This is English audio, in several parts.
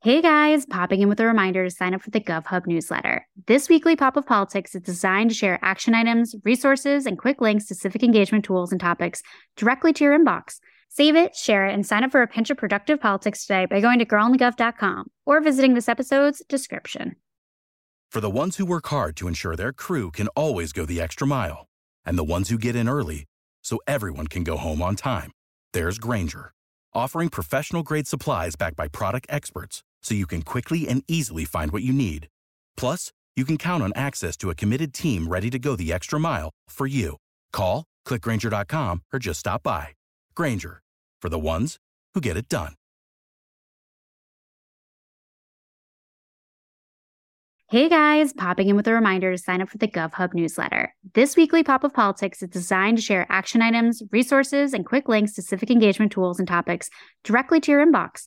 Hey guys, popping in with a reminder to sign up for the GovHub newsletter. This weekly pop of politics is designed to share action items, resources, and quick links to civic engagement tools and topics directly to your inbox. Save it, share it, and sign up for a pinch of productive politics today by going to girlonthegov.com or visiting this episode's description. For the ones who work hard to ensure their crew can always go the extra mile, and the ones who get in early so everyone can go home on time, there's Grainger, offering professional grade supplies backed by product experts so you can quickly and easily find what you need. Plus, you can count on access to a committed team ready to go the extra mile for you. Call, clickgrainger.com, or just stop by. Grainger, for the ones who get it done. Hey guys, popping in with a reminder to sign up for the GovHub newsletter. This weekly pop of politics is designed to share action items, resources, and quick links to civic engagement tools and topics directly to your inbox.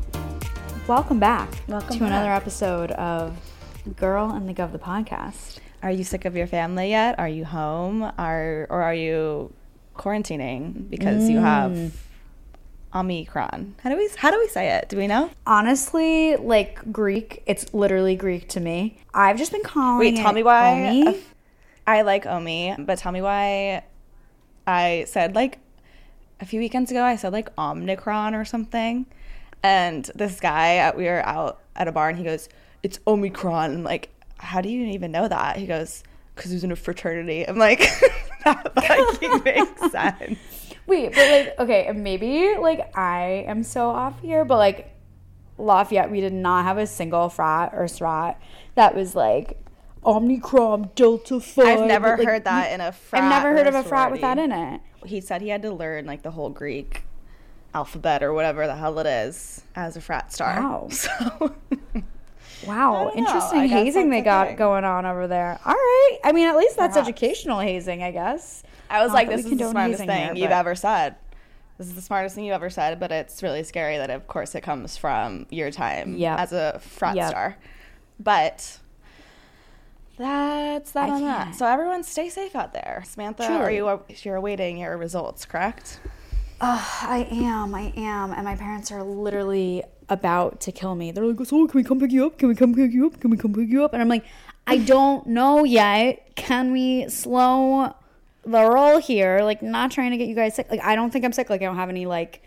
welcome back Welcome to another episode of Girl on the Gov the podcast. Are you sick of your family yet? Are you home? Are or are you quarantining because you have mm. Omicron? How do we how do we say it? Do we know? Honestly, like Greek, it's literally Greek to me. I've just been calling Wait, tell me why. Omi. I like Omi, but tell me why I said like a few weekends ago I said like Omicron or something. And this guy uh, we were out at a bar and he goes, "It's Omicron." I'm like, "How do you even know that?" He goes, "Cuz he was in a fraternity." I'm like, "That fucking makes sense." Wait, but like, okay, maybe like I am so off here, but like Lafayette, we did not have a single frat or strat that was like Omicron Delta Phi. I've never like, heard that in a frat. I've never heard of a frat with that in it. He said he had to learn like the whole Greek alphabet or whatever the hell it is as a frat star. Wow. So Wow, interesting hazing they got thing. going on over there. All right, I mean, at least that's Perhaps. educational hazing, I guess. I was Not like, this is the smartest thing you've but- ever said. This is the smartest thing you've ever said, but it's really scary that, of course, it comes from your time Yep. as a frat Yep. star. But that's that I on that. can't. So everyone, stay safe out there. Samantha, are you you're awaiting your results? Correct. I am, I am, and my parents are literally about to kill me. They're like, "So, can we come pick you up? Can we come pick you up? Can we come pick you up?" And I'm like, "I don't know yet. Can we slow the roll here? Like, not trying to get you guys sick. Like, I don't think I'm sick. Like, I don't have any like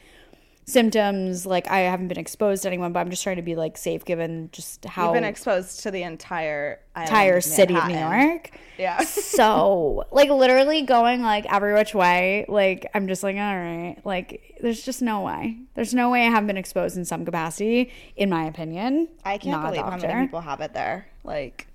symptoms. Like, I haven't been exposed to anyone, but I'm just trying to be like safe, given just how You've been exposed to the entire entire of city of New York. Yeah. so like literally going like every which way like i'm just like all right like there's just no way there's no way i haven't been exposed in some capacity in my opinion I can't Not believe how many people have it there. Like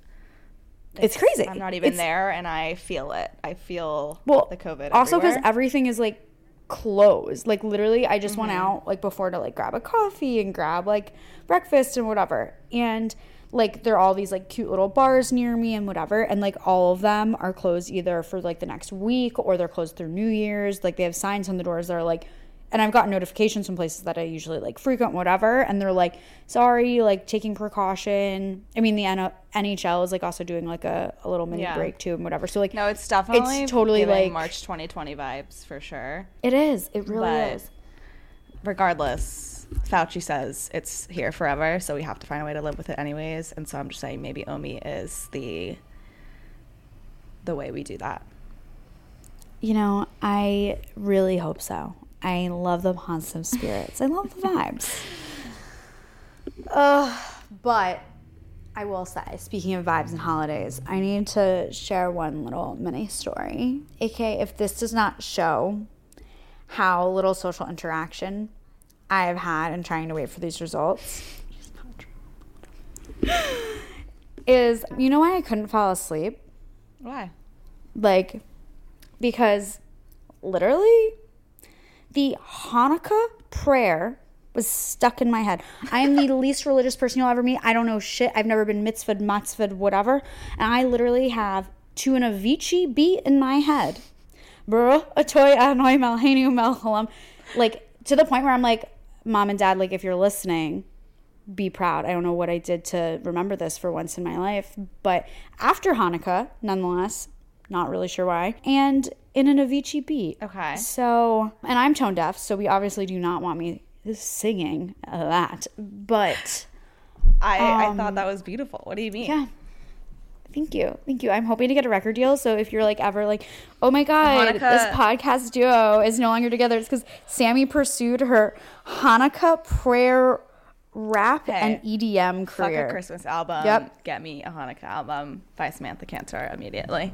it's crazy I'm not even It's- there, and I feel it. I feel well the COVID. also because everything is like closed like literally i just Mm-hmm. went out like before to like grab a coffee and grab like breakfast and whatever. And like there are all these like cute little bars near me and whatever. And like all of them are closed either for like the next week or they're closed through new year's. Like they have signs on the doors that are like and I've gotten notifications from places that I usually like frequent, whatever, and they're like, "Sorry, like taking precaution." I mean, the N- NHL is like also doing like a, a little mini Yeah. break too, and whatever. So like, no, it's definitely it's totally like March 2020 vibes for sure. it is, it really But- is. regardless, Fauci says it's here forever, so we have to find a way to live with it anyways. And so I'm just saying maybe Omi is the the way we do that. You know, I really hope so. I love the positive spirits. I love the vibes. Uh, but I will say, speaking of vibes and holidays, I need to share one little mini story. AK, if this does not show how little social interaction I have had in trying to wait for these results, is you know why I couldn't fall asleep? Why? Like, because literally the Hanukkah prayer was stuck in my head. I am the least religious person you'll ever meet. I don't know shit. I've never been mitzvahed, matzvahed, whatever. And I literally have to an Avicii beat in my head. Bro, atoy anoi melhenu melchalam. Like to the point where I'm like, mom and dad, like if you're listening, be proud. I don't know what I did to remember this for once in my life. But after Hanukkah, nonetheless, not really sure why. And in an Avicii beat. Okay. So, and I'm tone deaf, so we obviously do not want me singing that. But I, I thought that was beautiful. What do you mean? Um, yeah. Thank you. Thank you. I'm hoping to get a record deal. So if you're like ever like, oh my God, Hanukkah- this podcast duo is no longer together, it's because Sammy pursued her Hanukkah prayer rap and EDM career. Fuck a Christmas album. Yep. Get me a Hanukkah album by Samantha Cantor immediately.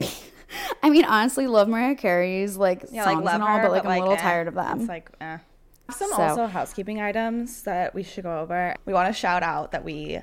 I mean, honestly, love Mariah Carey's like Yeah, songs like love and all, her, but like I'm a little eh, tired of them. It's like, eh. Some So- also housekeeping items that we should go over. We want to shout out that we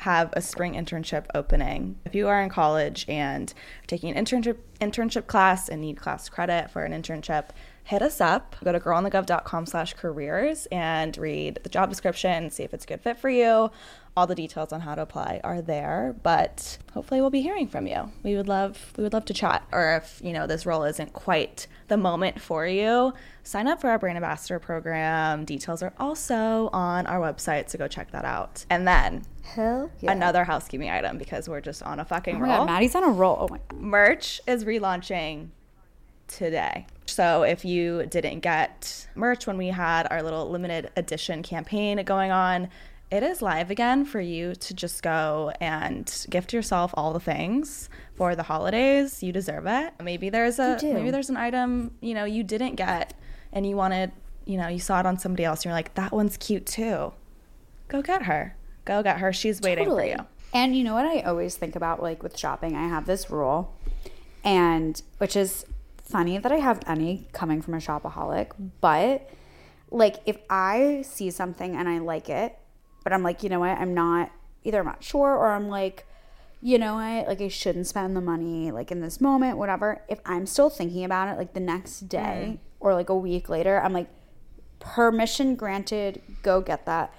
have a spring internship opening. If you are in college and taking an internship internship class and need class credit for an internship, hit us up. Go to girlonthegov.com slash careers and read the job description, see if it's a good fit for you. All the details on how to apply are there, but hopefully we'll be hearing from you. We would love we would love to chat. Or if, you know, this role isn't quite the moment for you, sign up for our brand ambassador program. Details are also on our website, so go check that out. And then Hell yeah. another housekeeping item because we're just on a fucking Oh roll God, Maddie's on a roll. Oh my merch is relaunching today. So if you didn't get merch when we had our little limited edition campaign going on, it is live again for you to just go and gift yourself all the things for the holidays. You deserve it. Maybe there's a maybe there's an item, you know, you didn't get and you wanted, you know, you saw it on somebody else and you're like, that one's cute too. Go get her. Go get her. She's waiting Totally. for you. And you know what I always think about like with shopping, I have this rule and which is funny that I have any coming from a shopaholic, but like if I see something and I like it, but I'm like, you know what, I'm not either I'm not sure or I'm like, you know what, like I shouldn't spend the money like in this moment, whatever. If I'm still thinking about it like the next day mm. or like a week later, I'm like, permission granted, go get that.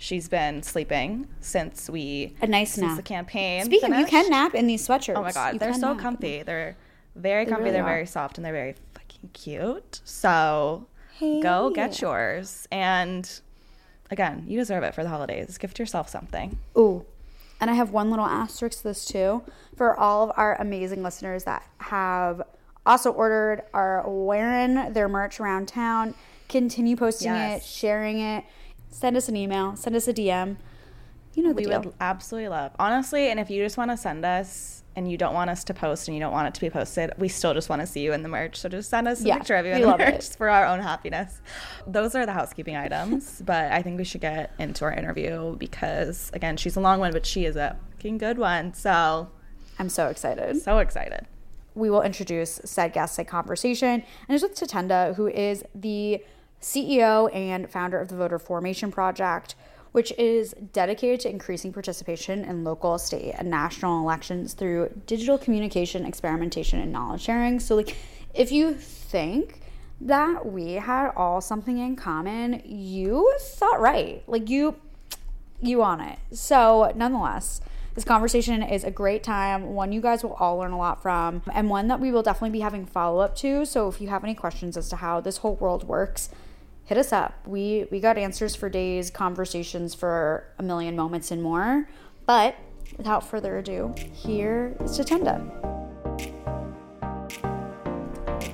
She's been sleeping since we A nice since nap. the campaign. Speaking, of, you can nap in these sweatshirts. Oh my god, You they're so nap. comfy. They're very comfy. really they're are. very soft and they're very fucking cute. So go get yours. And again, you deserve it for the holidays. Gift yourself something. Ooh. And I have one little asterisk to this too. For all of our amazing listeners that have also ordered, are wearing their merch around town, continue posting it, sharing it. Send us an email, send us a DM. You know the We deal. would absolutely love. Honestly, and if you just want to send us and you don't want us to post and you don't want it to be posted, we still just want to see you in the merch. So just send us a Yeah, picture of you in the merch it. for our own happiness. Those are the housekeeping items, but I think we should get into our interview because again, she's a long one, but she is a fucking good one. So I'm so excited. so excited. we will introduce said guest, said conversation. And it's with Tatenda, who is the CEO and founder of the Voter Formation Project, which is dedicated to increasing participation in local, state, and national elections through digital communication, experimentation, and knowledge sharing. So, like, if you think that we had all something in common, you thought right. Like, you you on it. So, nonetheless, this conversation is a great time, one you guys will all learn a lot from, and one that we will definitely be having follow up to. So, if you have any questions as to how this whole world works, hit us up. We we got answers for days, conversations for a million moments and more. But without further ado, here is Tatenda.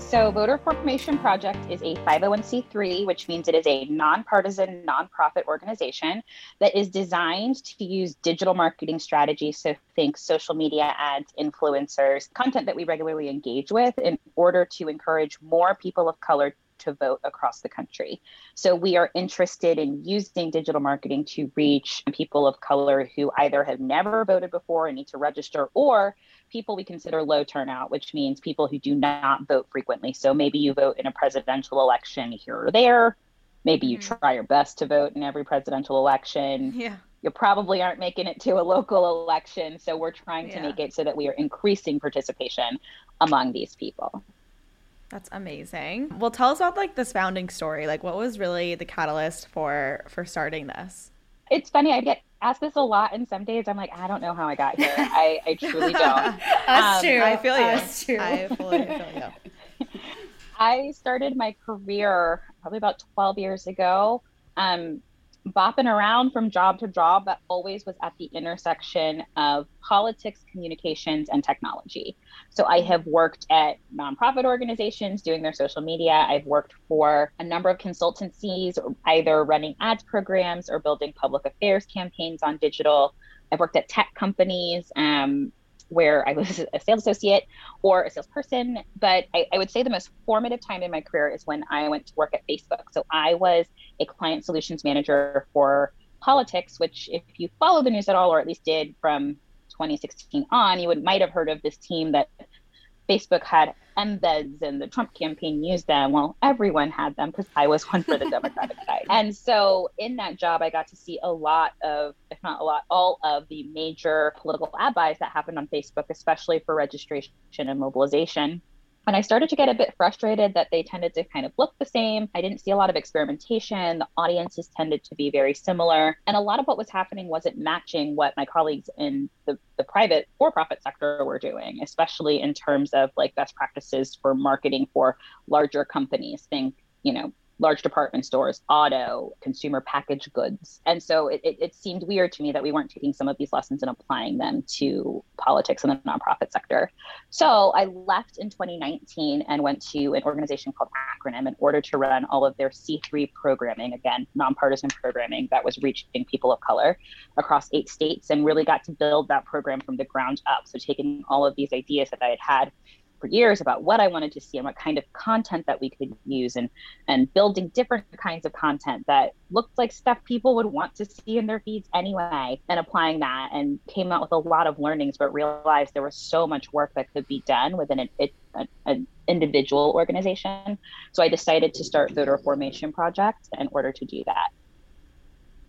So, Voter Formation Project is a 501c3, which means it is a nonpartisan, nonprofit organization that is designed to use digital marketing strategies. So, think social media ads, influencers, content that we regularly engage with in order to encourage more people of color to vote across the country. So, we are interested in using digital marketing to reach people of color who either have never voted before and need to register or people we consider low turnout, which means people who do not vote frequently. So maybe you vote in a presidential election here or there. Maybe you hmm. try your best to vote in every presidential election. Yeah. You probably aren't making it to a local election. So we're trying to Yeah. make it so that we are increasing participation among these people. That's amazing. Well, tell us about like this founding story. Like, what was really the catalyst for for starting this? It's funny. I get asked this a lot, and some days I'm like, I don't know how I got here. I, I truly don't. Us um, too. I feel you. Us too. I fully feel you. I started my career probably about 12 years ago. Um, bopping around from job to job, but always was at the intersection of politics, communications, and technology. So I have worked at nonprofit organizations doing their social media. I've worked for a number of consultancies, either running ads programs or building public affairs campaigns on digital. I've worked at tech companies. Um, where I was a sales associate or a salesperson. But I, I, would say the most formative time in my career is when I went to work at Facebook. So I was a client solutions manager for politics, which, if you follow the news at all, or at least did from 2016 on, you would might have heard of this team that Facebook had embeds and the Trump campaign used them. Well, everyone had them because I was one for the Democratic side. And so in that job, I got to see a lot of, if not a lot, all of the major political ad buys that happened on Facebook, especially for registration and mobilization. And I started to get a bit frustrated that they tended to kind of look the same. I didn't see a lot of experimentation. The audiences tended to be very similar. And a lot of what was happening wasn't matching what my colleagues in the, the private for profit sector were doing, especially in terms of like best practices for marketing for larger companies. Think, you know, large department stores, auto, consumer packaged goods. And so it, it, it, seemed weird to me that we weren't taking some of these lessons and applying them to politics and the nonprofit sector. So I left in 2019 and went to an organization called Acronym in order to run all of their C3 programming, again, nonpartisan programming that was reaching people of color across eight states and really got to build that program from the ground up. So taking all of these ideas that I had had for years about what I wanted to see and what kind of content that we could use and and building different kinds of content that looked like stuff people would want to see in their feeds anyway and applying that and came out with a lot of learnings but realized there was so much work that could be done within an, it, an individual organization so I decided to start Voter Formation Project in order to do that.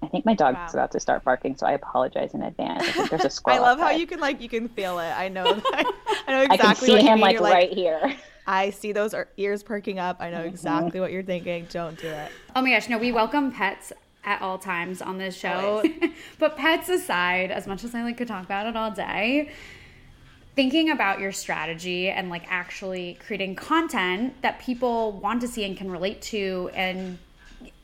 I think my dog's wow. about to start barking, so I apologize in advance. I think there's a squirrel. I love outside. how you can like you can feel it. I know. That, I know exactly. I can see him like, like, right here. I see those ears perking up. I know mm-hmm. exactly what you're thinking. Don't do it. Oh my gosh! No, we welcome pets at all times on this show. but pets aside, as much as I like to talk about it all day, thinking about your strategy and like actually creating content that people want to see and can relate to and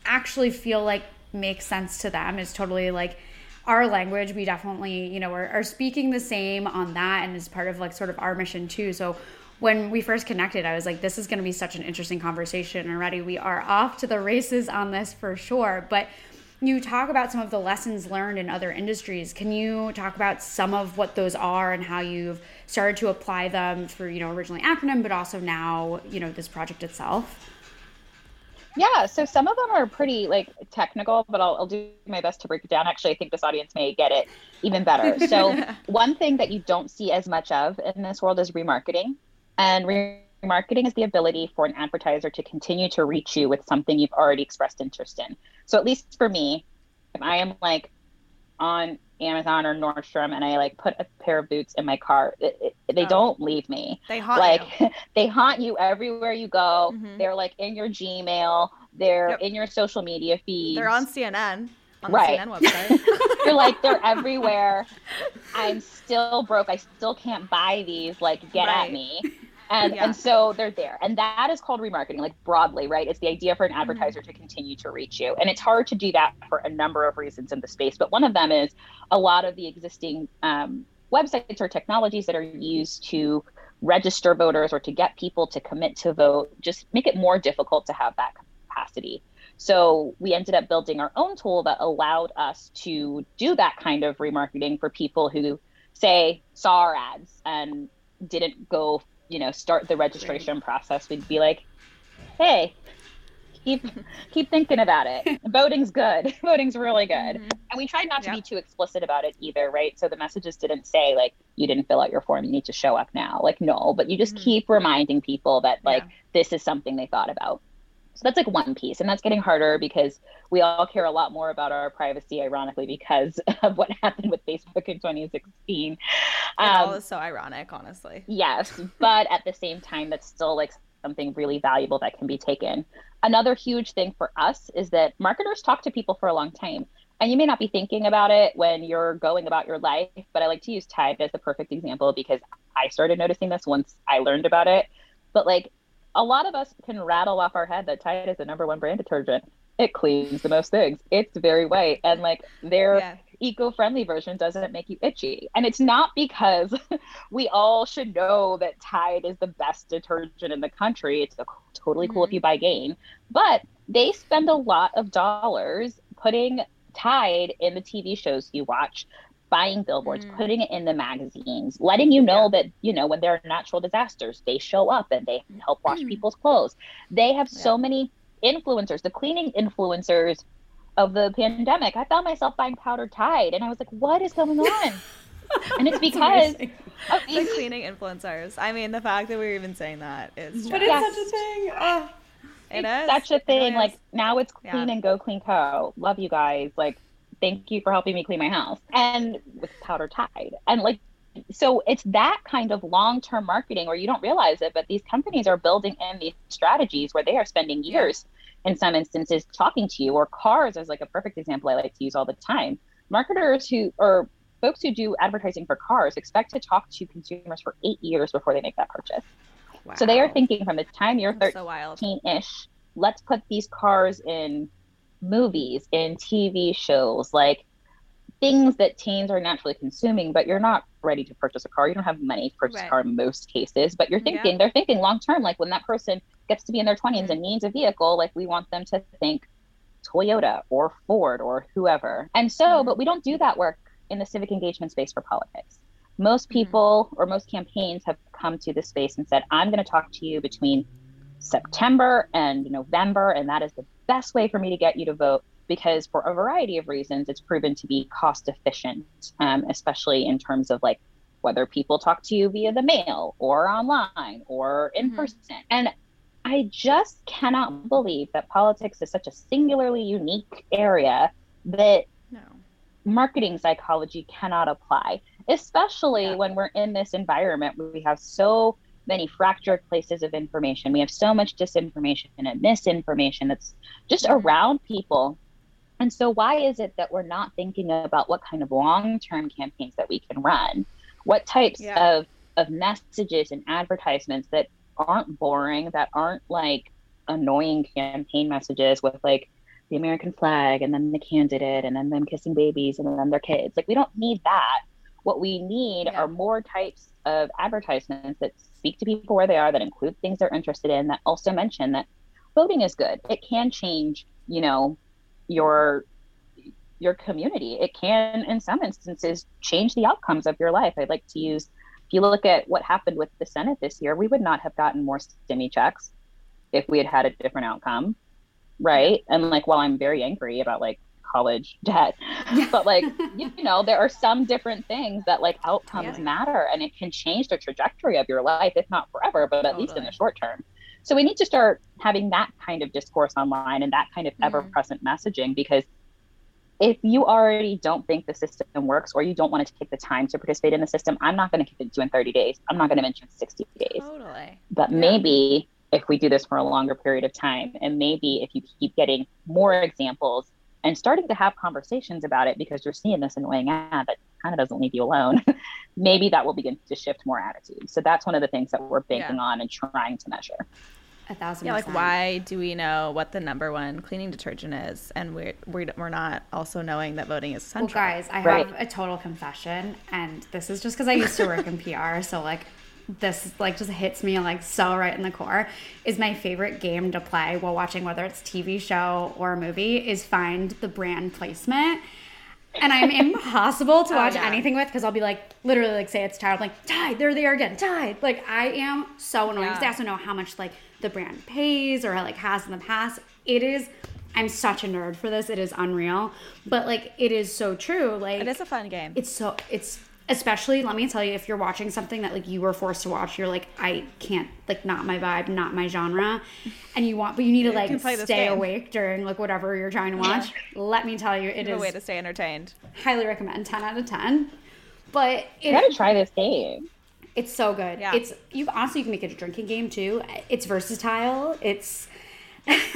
actually feel like makes sense to them is totally like our language. We definitely you know are, are speaking the same on that and is part of like sort of our mission too. So when we first connected i was like this is going to be such an interesting conversation already. We are off to the races on this for sure. But you talk about some of the lessons learned in other industries. Can you talk about some of what those are and how you've started to apply them through you know originally acronym but also now you know this project itself yeah, so some of them are pretty like technical, but I'll, I'll do my best to break it down. Actually, I think this audience may get it even better. So, one thing that you don't see as much of in this world is remarketing. And remarketing is the ability for an advertiser to continue to reach you with something you've already expressed interest in. So, at least for me, if I am like on Amazon or Nordstrom and I like put a pair of boots in my car, it, it, they oh. don't leave me. They haunt like you. they haunt you everywhere you go. Mm-hmm. They're like in your Gmail. They're yep. in your social media feeds. They're on CNN. On right. CNN website. You're like they're everywhere. I'm still broke. I still can't buy these. Like get right. at me and yeah. and so they're there and that is called remarketing like broadly right it's the idea for an mm-hmm. advertiser mm-hmm. to continue to reach you and it's hard to do that for a number of reasons in the space but one of them is a lot of the existing um, websites or technologies that are used to register voters or to get people to commit to vote just make it more difficult to have that capacity so we ended up building our own tool that allowed us to do that kind of remarketing for people who say saw our ads and didn't go you know start the registration right. process we'd be like hey keep keep thinking about it voting's good voting's really good mm-hmm. and we tried not to be too explicit about it either right so the messages didn't say like you didn't fill out your form you need to show up now like no but you just mm-hmm. keep reminding people that like yeah. this is something they thought about so that's like one piece. And that's getting harder because we all care a lot more about our privacy, ironically, because of what happened with Facebook in 2016. Um, it all is so ironic, honestly. Yes. But at the same time, that's still like something really valuable that can be taken. Another huge thing for us is that marketers talk to people for a long time. And you may not be thinking about it when you're going about your life, but I like to use Tide as the perfect example because I started noticing this once I learned about it. But like a lot of us can rattle off our head that Tide is the number one brand detergent. It cleans the most things. It's very white. And like their yeah. eco-friendly version doesn't make you itchy. And it's not because we all should know that Tide is the best detergent in the country. It's totally cool mm-hmm. if you buy Gain. But they spend a lot of dollars putting Tide in the TV shows you watch, buying billboards, mm. putting it in the magazines, letting you know yeah. that, you know, when there are natural disasters, they show up and they help wash mm. people's clothes. They have yeah. so many influencers, the cleaning influencers of the pandemic. I found myself buying powder Tide and I was like, what is going on? and it's because of these the cleaning influencers. I mean, the fact that we're even saying that is But it's such a thing. Oh. It it's is. such a thing. Like now it's clean yeah. and go clean co. Love you guys. Like thank you for helping me clean my house. And with powder tide. And like so it's that kind of long-term marketing where you don't realize it, but these companies are building in these strategies where they are spending years in some instances talking to you, or cars is like a perfect example I like to use all the time. Marketers who or folks who do advertising for cars expect to talk to consumers for eight years before they make that purchase. Wow. So they are thinking from the time you're 13 ish, let's put these cars in movies, and TV shows, like things that teens are naturally consuming, but you're not ready to purchase a car. You don't have money to purchase right. a car in most cases, but you're thinking, yeah. they're thinking long term, like when that person gets to be in their 20s mm-hmm. and needs a vehicle, like we want them to think Toyota or Ford or whoever. And so, mm-hmm. but we don't do that work in the civic engagement space for politics most mm-hmm. people or most campaigns have come to this space and said, I'm going to talk to you between September and November, and that is the best way for me to get you to vote because for a variety of reasons, it's proven to be cost efficient, um, especially in terms of like whether people talk to you via the mail or online or in mm-hmm. person. And I just cannot believe that politics is such a singularly unique area that no. marketing psychology cannot apply especially yeah. when we're in this environment where we have so many fractured places of information. We have so much disinformation and misinformation that's just around people. And so, why is it that we're not thinking about what kind of long term campaigns that we can run? What types yeah. of, of messages and advertisements that aren't boring, that aren't like annoying campaign messages with like the American flag and then the candidate and then them kissing babies and then their kids? Like, we don't need that. What we need yeah. are more types of advertisements that speak to people where they are, that include things they're interested in, that also mention that voting is good. It can change, you know, your your community. It can, in some instances, change the outcomes of your life. I'd like to use, if you look at what happened with the Senate this year, we would not have gotten more stimmy checks if we had had a different outcome, right? And like, while I'm very angry about like college debt. but like, you know, there are some different things that like outcomes yeah. matter and it can change the trajectory of your life, if not forever, but at totally. least in the short term. So we need to start having that kind of discourse online and that kind of mm-hmm. ever present messaging because if you already don't think the system works or you don't want to take the time to participate in the system, I'm not going to commit to in 30 days. I'm not going to mention 60 days. Totally. But yeah. maybe if we do this for a longer period of time, and maybe if you keep getting more examples and starting to have conversations about it because you're seeing this annoying ad that kind of doesn't leave you alone, maybe that will begin to shift more attitudes. So that's one of the things that we're banking yeah. on and trying to measure. A thousand. Yeah, like why do we know what the number one cleaning detergent is, and we're we're, not also knowing that voting is central. Well, guys, I right. have a total confession, and this is just because I used to work in PR, so like this like just hits me like so right in the core is my favorite game to play while watching whether it's TV show or a movie is find the brand placement. And I'm impossible to oh, watch oh, yeah. anything with because I'll be like literally like say it's Tide, I'm like Tide, there they are again, Tide. Like I am so annoying because yeah. I also know how much like the brand pays or like has in the past. It is I'm such a nerd for this. It is unreal. But like it is so true. Like it is a fun game. It's so it's especially let me tell you if you're watching something that like you were forced to watch you're like i can't like not my vibe not my genre and you want but you need to like stay awake during like whatever you're trying to watch yeah. let me tell you it is a way to stay entertained highly recommend 10 out of 10 but it, you gotta try this game It's so good. Yeah. It's you honestly you can make it a drinking game too. It's versatile. It's it's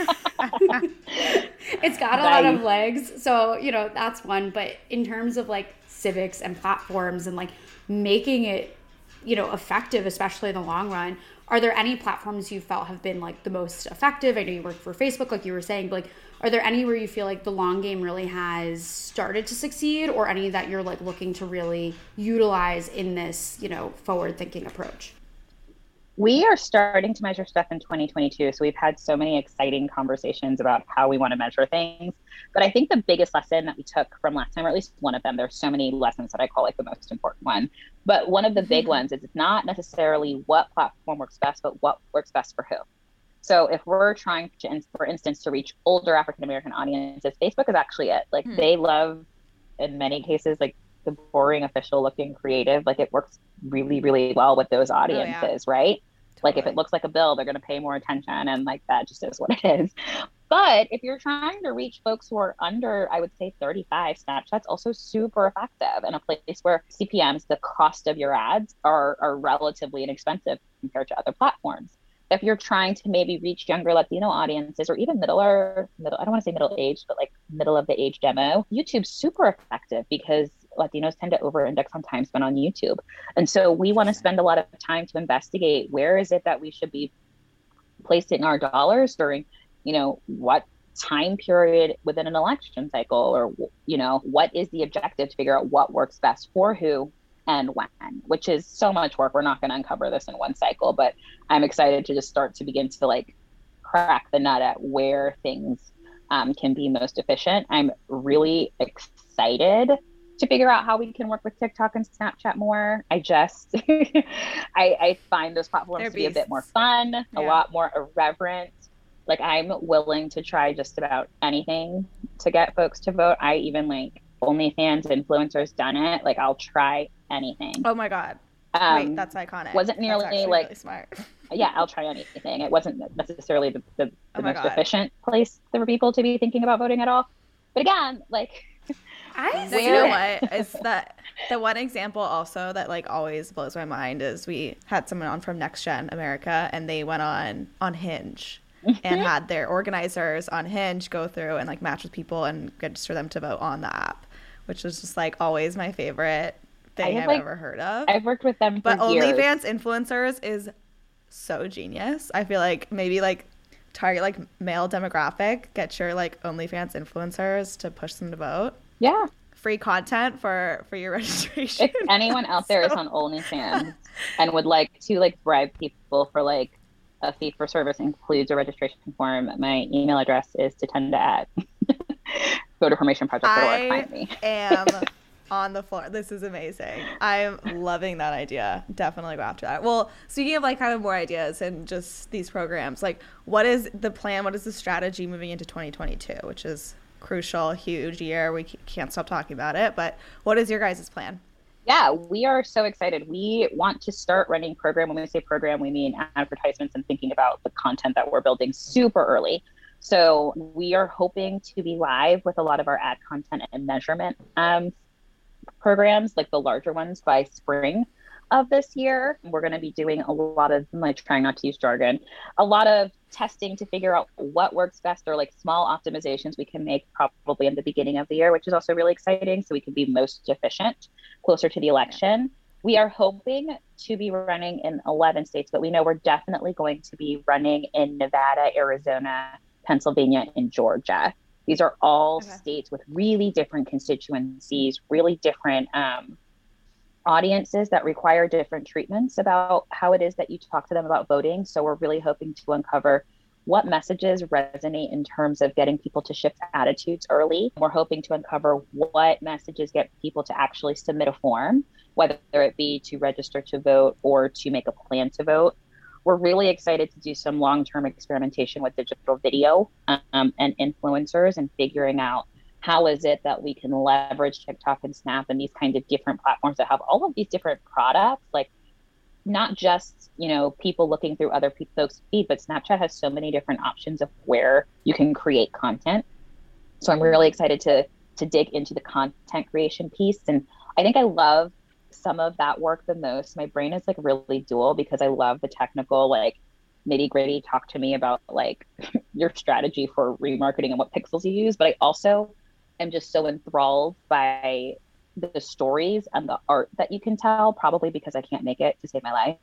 got a lot of legs. So, you know, that's one. But in terms of like civics and platforms and like making it, you know, effective, especially in the long run, are there any platforms you felt have been like the most effective? I know you work for Facebook, like you were saying, but like are there any where you feel like the long game really has started to succeed or any that you're like looking to really utilize in this, you know, forward thinking approach? we are starting to measure stuff in 2022 so we've had so many exciting conversations about how we want to measure things but i think the biggest lesson that we took from last time or at least one of them there's so many lessons that i call like the most important one but one of the big mm-hmm. ones is it's not necessarily what platform works best but what works best for who so if we're trying to for instance to reach older african american audiences facebook is actually it like hmm. they love in many cases like the boring official looking creative like it works really really well with those audiences oh, yeah. right totally. like if it looks like a bill they're going to pay more attention and like that just is what it is but if you're trying to reach folks who are under i would say 35 snapchat's also super effective in a place where cpms the cost of your ads are are relatively inexpensive compared to other platforms if you're trying to maybe reach younger Latino audiences or even middle or middle, I don't want to say middle age, but like middle of the age demo, YouTube's super effective because Latinos tend to over index on time spent on YouTube. And so we want to spend a lot of time to investigate where is it that we should be placing our dollars during, you know, what time period within an election cycle or, you know, what is the objective to figure out what works best for who and when, which is so much work. We're not going to uncover this in one cycle, but I'm excited to just start to begin to like crack the nut at where things um, can be most efficient. I'm really excited to figure out how we can work with TikTok and Snapchat more. I just I, I find those platforms They're to be a bit more fun, yeah. a lot more irreverent. Like I'm willing to try just about anything to get folks to vote. I even like OnlyFans influencers done it. Like I'll try anything. Oh my god. Um, Wait, that's iconic. Wasn't nearly like really smart. yeah, I'll try anything. It wasn't necessarily the, the, the oh most God. efficient place for people to be thinking about voting at all. But again, like I you know what is that the one example also that like always blows my mind is we had someone on from Next Gen America and they went on on Hinge and mm-hmm. had their organizers on Hinge go through and like match with people and register them to vote on the app, which was just like always my favorite thing I've like, ever heard of. I've worked with them, but OnlyFans influencers is so genius. I feel like maybe like target like male demographic, get your like OnlyFans influencers to push them to vote. Yeah. Free content for for your registration. If anyone out there so... is on OnlyFans and would like to like bribe people for like a fee for service includes a registration form, my email address is to tend at voter formation project. I find me. am on the floor. This is amazing. I'm loving that idea. Definitely go after that. Well, speaking of like kind of more ideas and just these programs, like what is the plan? What is the strategy moving into 2022, which is crucial, huge year. We can't stop talking about it. But what is your guys' plan? Yeah, we are so excited. We want to start running program. When we say program, we mean advertisements and thinking about the content that we're building super early. So we are hoping to be live with a lot of our ad content and measurement um, programs, like the larger ones, by spring of this year. We're going to be doing a lot of, I'm like trying not to use jargon, a lot of testing to figure out what works best or like small optimizations we can make probably in the beginning of the year, which is also really exciting. So we can be most efficient closer to the election. We are hoping to be running in 11 states, but we know we're definitely going to be running in Nevada, Arizona, Pennsylvania, and Georgia. These are all okay. states with really different constituencies, really different um, audiences that require different treatments about how it is that you talk to them about voting. So we're really hoping to uncover what messages resonate in terms of getting people to shift attitudes early. We're hoping to uncover what messages get people to actually submit a form, whether it be to register to vote or to make a plan to vote. We're really excited to do some long term experimentation with digital video um, and influencers and figuring out how is it that we can leverage TikTok and Snap and these kinds of different platforms that have all of these different products, like not just you know people looking through other folks' feed, but Snapchat has so many different options of where you can create content. So I'm really excited to to dig into the content creation piece, and I think I love some of that work the most. My brain is like really dual because I love the technical, like nitty gritty. Talk to me about like your strategy for remarketing and what pixels you use. But I also am just so enthralled by the stories and the art that you can tell, probably because I can't make it to save my life.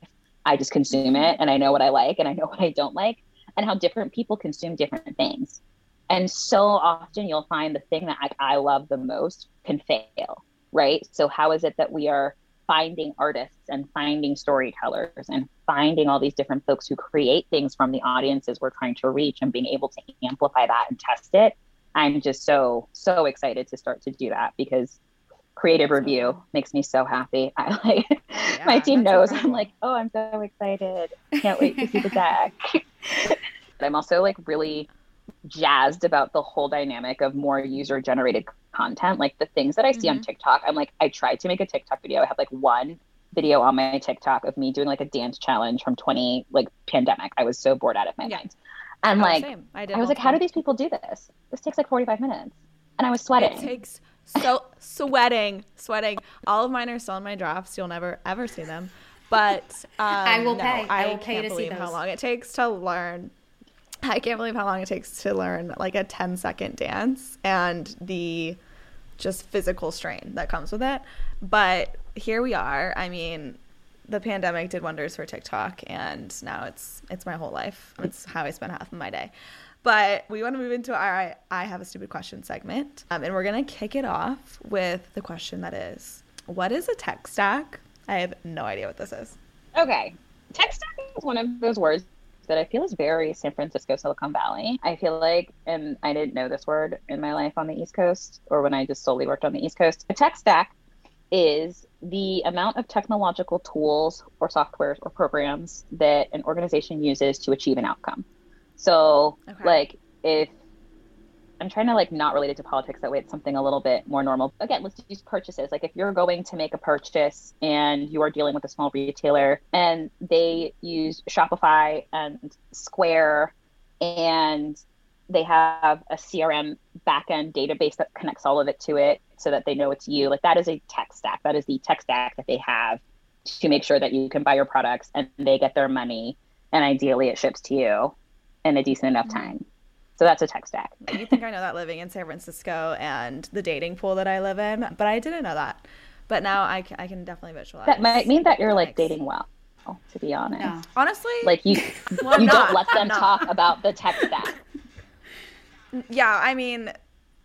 I just consume it and I know what I like and I know what I don't like and how different people consume different things. And so often you'll find the thing that I, I love the most can fail, right? So, how is it that we are finding artists and finding storytellers and finding all these different folks who create things from the audiences we're trying to reach and being able to amplify that and test it? I'm just so, so excited to start to do that because creative review makes me so happy. I like yeah, my team knows incredible. I'm like, oh, I'm so excited. Can't wait to see the deck. I'm also like really jazzed about the whole dynamic of more user generated content. Like the things that I see mm-hmm. on TikTok, I'm like, I tried to make a TikTok video. I have like one video on my TikTok of me doing like a dance challenge from 20 like pandemic. I was so bored out of my yeah. mind. And oh, like, I, I was like, how do these people do this? This takes like 45 minutes. And I was sweating. It takes so sweating, sweating. All of mine are still in my drafts. You'll never ever see them. But um, I will no, pay. I, I will pay can't to believe see how long it takes to learn. I can't believe how long it takes to learn like a 10 second dance and the just physical strain that comes with it. But here we are. I mean, the pandemic did wonders for TikTok and now it's it's my whole life. It's how I spend half of my day. But we want to move into our I have a stupid question segment. Um, and we're to kick it off with the question that is What is a tech stack? I have no idea what this is. Okay. Tech stack is one of those words that I feel is very San Francisco, Silicon Valley. I feel like, and I didn't know this word in my life on the East Coast or when I just solely worked on the East Coast. A tech stack is the amount of technological tools or softwares or programs that an organization uses to achieve an outcome. So okay. like if I'm trying to like not relate it to politics that way it's something a little bit more normal. Again, let's use purchases. Like if you're going to make a purchase and you are dealing with a small retailer and they use Shopify and Square and they have a CRM backend database that connects all of it to it so that they know it's you. Like that is a tech stack. That is the tech stack that they have to make sure that you can buy your products and they get their money and ideally it ships to you in a decent enough mm-hmm. time. So that's a tech stack. you think I know that living in San Francisco and the dating pool that I live in, but I didn't know that. But now I can, I can definitely visualize. That might mean that you're like dating well, to be honest. Yeah. Honestly, like you, well, you don't let them talk about the tech stack. Yeah, I mean,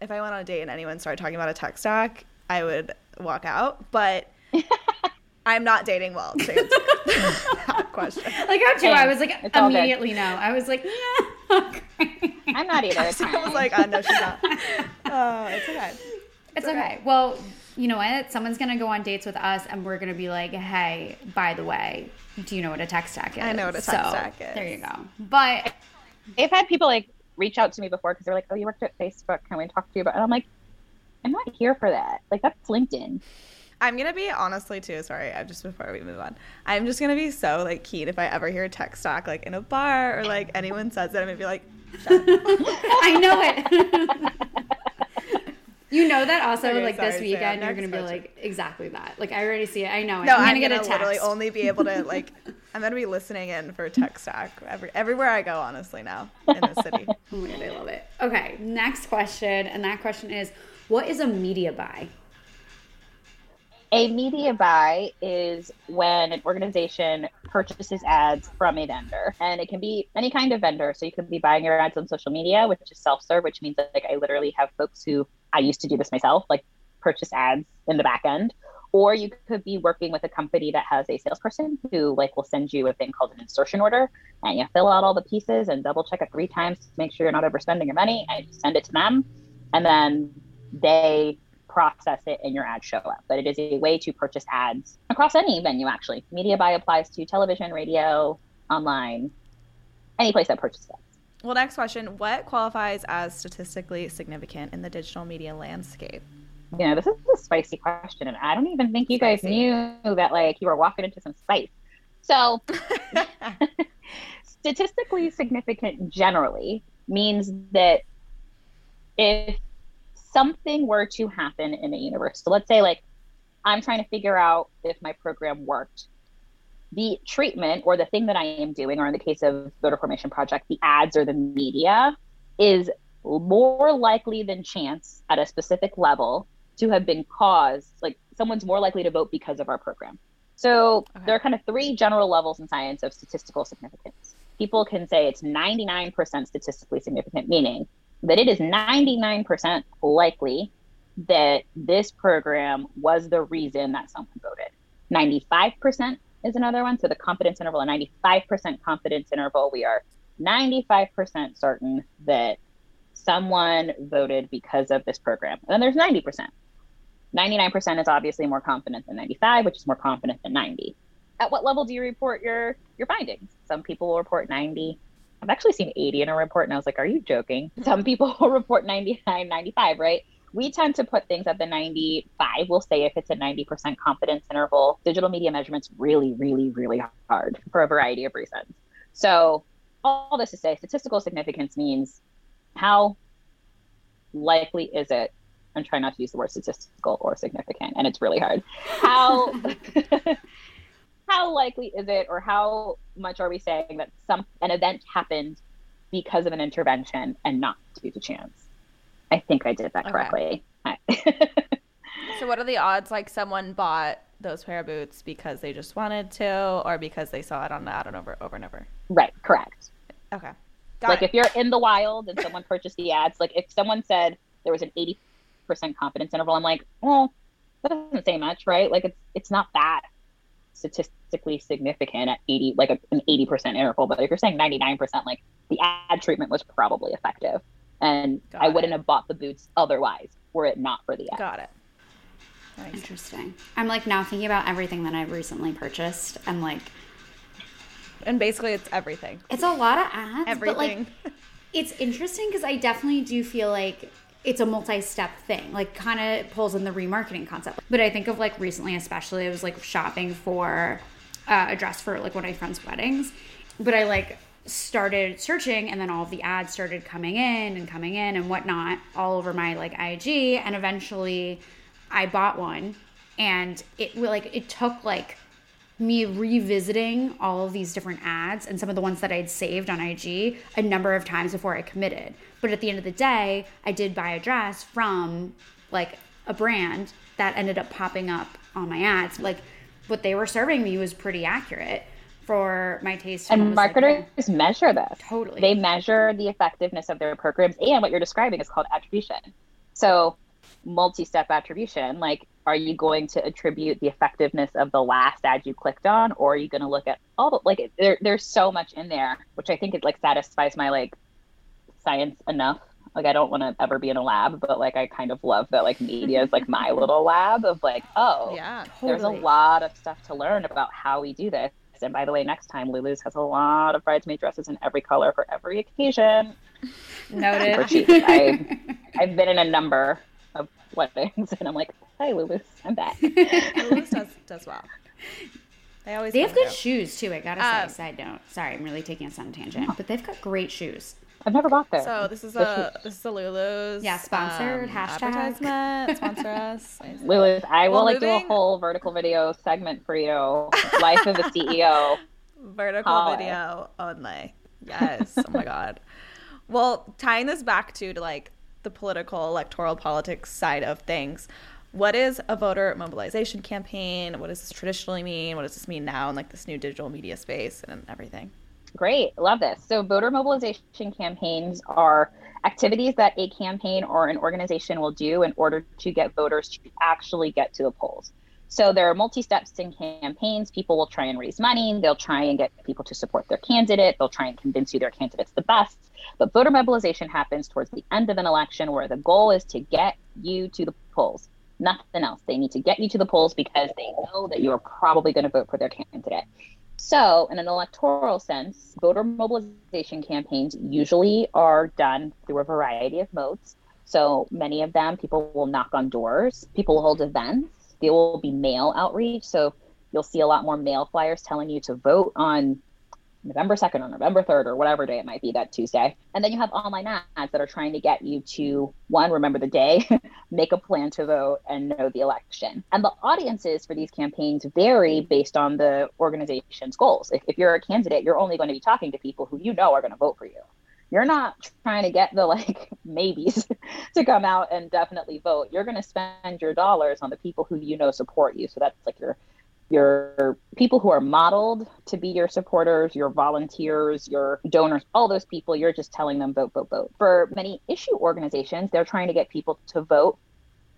if I went on a date and anyone started talking about a tech stack, I would walk out. But I'm not dating well to answer that question. Like how too, I was like immediately no. I was like, yeah, I'm not either. I was like, oh, no, she's not. Oh, it's okay. It's, it's okay. okay. Well, you know what? Someone's gonna go on dates with us, and we're gonna be like, "Hey, by the way, do you know what a tech stack is?" I know what a tech so, stack is. There you go. But they've had people like reach out to me before because they're like, "Oh, you worked at Facebook. Can we talk to you about?" And I'm like, "I'm not here for that. Like, that's LinkedIn." I'm gonna be honestly too. Sorry, I'm just before we move on. I'm just gonna be so like keen if I ever hear tech stack like in a bar or like anyone says it, I'm gonna be like, I know it. you know that also okay, like sorry, this weekend you're gonna be like exactly that. Like I already see it. I know it. No, I'm gonna, I'm get gonna a text. literally only be able to like. I'm gonna be listening in for tech stack every everywhere I go. Honestly, now in the city. oh my god, I love it. Okay, next question, and that question is, what is a media buy? A media buy is when an organization purchases ads from a vendor, and it can be any kind of vendor. So you could be buying your ads on social media, which is self-serve, which means that like I literally have folks who I used to do this myself, like purchase ads in the back end. Or you could be working with a company that has a salesperson who like will send you a thing called an insertion order, and you fill out all the pieces and double check it three times to make sure you're not overspending your money, and you send it to them, and then they process it and your ads show up. But it is a way to purchase ads across any venue, actually. Media buy applies to television, radio, online, any place that purchases ads. Well, next question What qualifies as statistically significant in the digital media landscape? You know, this is a spicy question, and I don't even think you guys knew that, like, you were walking into some spice. So, statistically significant generally means that if something were to happen in a universe, so let's say like I'm trying to figure out if my program worked. The treatment or the thing that I am doing, or in the case of voter formation project, the ads or the media is more likely than chance at a specific level to have been caused, like someone's more likely to vote because of our program. So okay. there are kind of three general levels in science of statistical significance. People can say it's 99% statistically significant, meaning that it is 99% likely that this program was the reason that someone voted. 95% is another one. So the confidence interval, a 95% confidence interval, we are 95% certain that someone voted because of this program. And then there's 90%. 99% is obviously more confident than 95, which is more confident than 90. At what level do you report your your findings? Some people will report 90. I've actually seen 80 in a report and I was like, are you joking? Some people will report 99, 95, right? We tend to put things at the 95. We'll say if it's a 90% confidence interval, digital media measurements really, really, really hard for a variety of reasons. So, all this to say, statistical significance means how likely is it? I'm trying not to use the word statistical or significant, and it's really hard. How how likely is it, or how much are we saying that some an event happened because of an intervention and not due to chance? I think I did that correctly. so, what are the odds? Like someone bought those pair of boots because they just wanted to, or because they saw it on the ad and over, over and over. Right. Correct. Okay. Got like it. if you're in the wild and someone purchased the ads, like if someone said there was an 80% confidence interval, I'm like, well, that doesn't say much, right? Like it's it's not that statistically significant at 80, like a, an 80% interval. But if you're saying 99%, like the ad treatment was probably effective, and Got I wouldn't have bought the boots otherwise were it not for the ad. Got it. Nice. Interesting. I'm like now thinking about everything that I've recently purchased and like and basically it's everything. It's a lot of ads. Everything. But like, it's interesting because I definitely do feel like it's a multi-step thing like kind of pulls in the remarketing concept but i think of like recently especially i was like shopping for uh, a dress for like one of my friends weddings but i like started searching and then all the ads started coming in and coming in and whatnot all over my like ig and eventually i bought one and it like it took like me revisiting all of these different ads and some of the ones that I'd saved on IG a number of times before I committed. But at the end of the day, I did buy a dress from like a brand that ended up popping up on my ads. Like what they were serving me was pretty accurate for my taste. And marketers like, measure this. Totally. They measure the effectiveness of their programs and what you're describing is called attribution. So multi-step attribution, like are you going to attribute the effectiveness of the last ad you clicked on or are you going to look at all the like there, there's so much in there which i think it like satisfies my like science enough like i don't want to ever be in a lab but like i kind of love that like media is like my little lab of like oh yeah totally. there's a lot of stuff to learn about how we do this and by the way next time lulu's has a lot of bridesmaid dresses in every color for every occasion noted I, i've been in a number of weddings and i'm like hi Lulu's, I'm back. Lulu's does does well. They always they have good shoes too. I gotta say. Um, side note. Sorry, I'm really taking us on a tangent, but they've got great shoes. I've never bought there. So this is a this is a Lulu's. Yeah, sponsored um, hashtag advertisement. Sponsor us. Lulu's, I will well, like moving... do a whole vertical video segment for you. Life of a CEO. Vertical video only. Yes. Oh my god. Well, tying this back to to like the political electoral politics side of things what is a voter mobilization campaign? What does this traditionally mean? What does this mean now in like this new digital media space and everything? Great, love this. So voter mobilization campaigns are activities that a campaign or an organization will do in order to get voters to actually get to the polls. So there are multi steps in campaigns. People will try and raise money. They'll try and get people to support their candidate. They'll try and convince you their candidate's the best. But voter mobilization happens towards the end of an election where the goal is to get you to the polls nothing else. They need to get you to the polls because they know that you are probably going to vote for their candidate. So, in an electoral sense, voter mobilization campaigns usually are done through a variety of modes. So, many of them, people will knock on doors, people will hold events, there will be mail outreach. So, you'll see a lot more mail flyers telling you to vote on November 2nd or November 3rd or whatever day it might be that Tuesday. And then you have online ads that are trying to get you to one, remember the day, make a plan to vote, and know the election. And the audiences for these campaigns vary based on the organization's goals. If, if you're a candidate, you're only going to be talking to people who you know are going to vote for you. You're not trying to get the like maybes to come out and definitely vote. You're going to spend your dollars on the people who you know support you. So that's like your your people who are modeled to be your supporters, your volunteers, your donors, all those people, you're just telling them vote, vote, vote. For many issue organizations, they're trying to get people to vote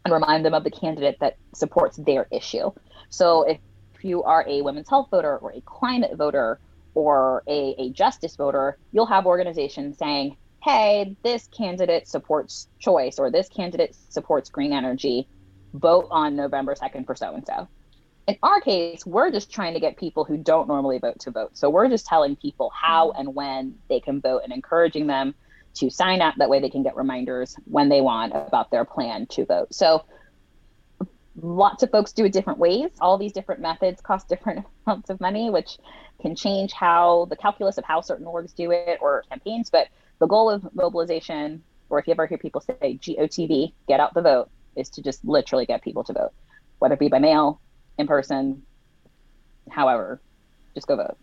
and remind them of the candidate that supports their issue. So if, you are a women's health voter or a climate voter or a, a justice voter, you'll have organizations saying, hey, this candidate supports choice or this candidate supports green energy. Vote on November 2nd for so and so in our case, we're just trying to get people who don't normally vote to vote. So we're just telling people how mm-hmm. and when they can vote and encouraging them to sign up. That way they can get reminders when they want about their plan to vote. So lots of folks do it different ways. All these different methods cost different amounts of money, which can change how the calculus of how certain orgs do it or campaigns. But the goal of mobilization, or if you ever hear people say GOTV, get out the vote, is to just literally get people to vote, whether it be by mail, in person. However, just go vote.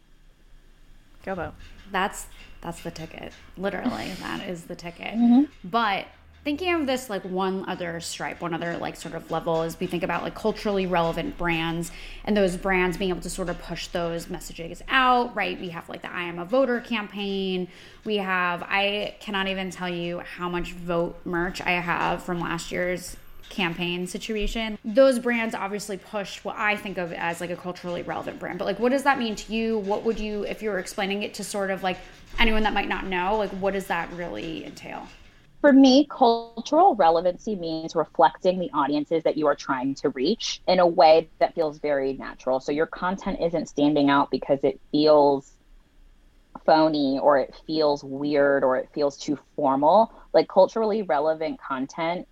Go vote. That's that's the ticket. Literally, that is the ticket. Mm-hmm. But thinking of this like one other stripe, one other like sort of level is we think about like culturally relevant brands and those brands being able to sort of push those messages out, right? We have like the I am a voter campaign. We have I cannot even tell you how much vote merch I have from last year's campaign situation. Those brands obviously pushed what I think of as like a culturally relevant brand. But like what does that mean to you? What would you if you were explaining it to sort of like anyone that might not know, like what does that really entail? For me, cultural relevancy means reflecting the audiences that you are trying to reach in a way that feels very natural. So your content isn't standing out because it feels phony or it feels weird or it feels too formal. Like culturally relevant content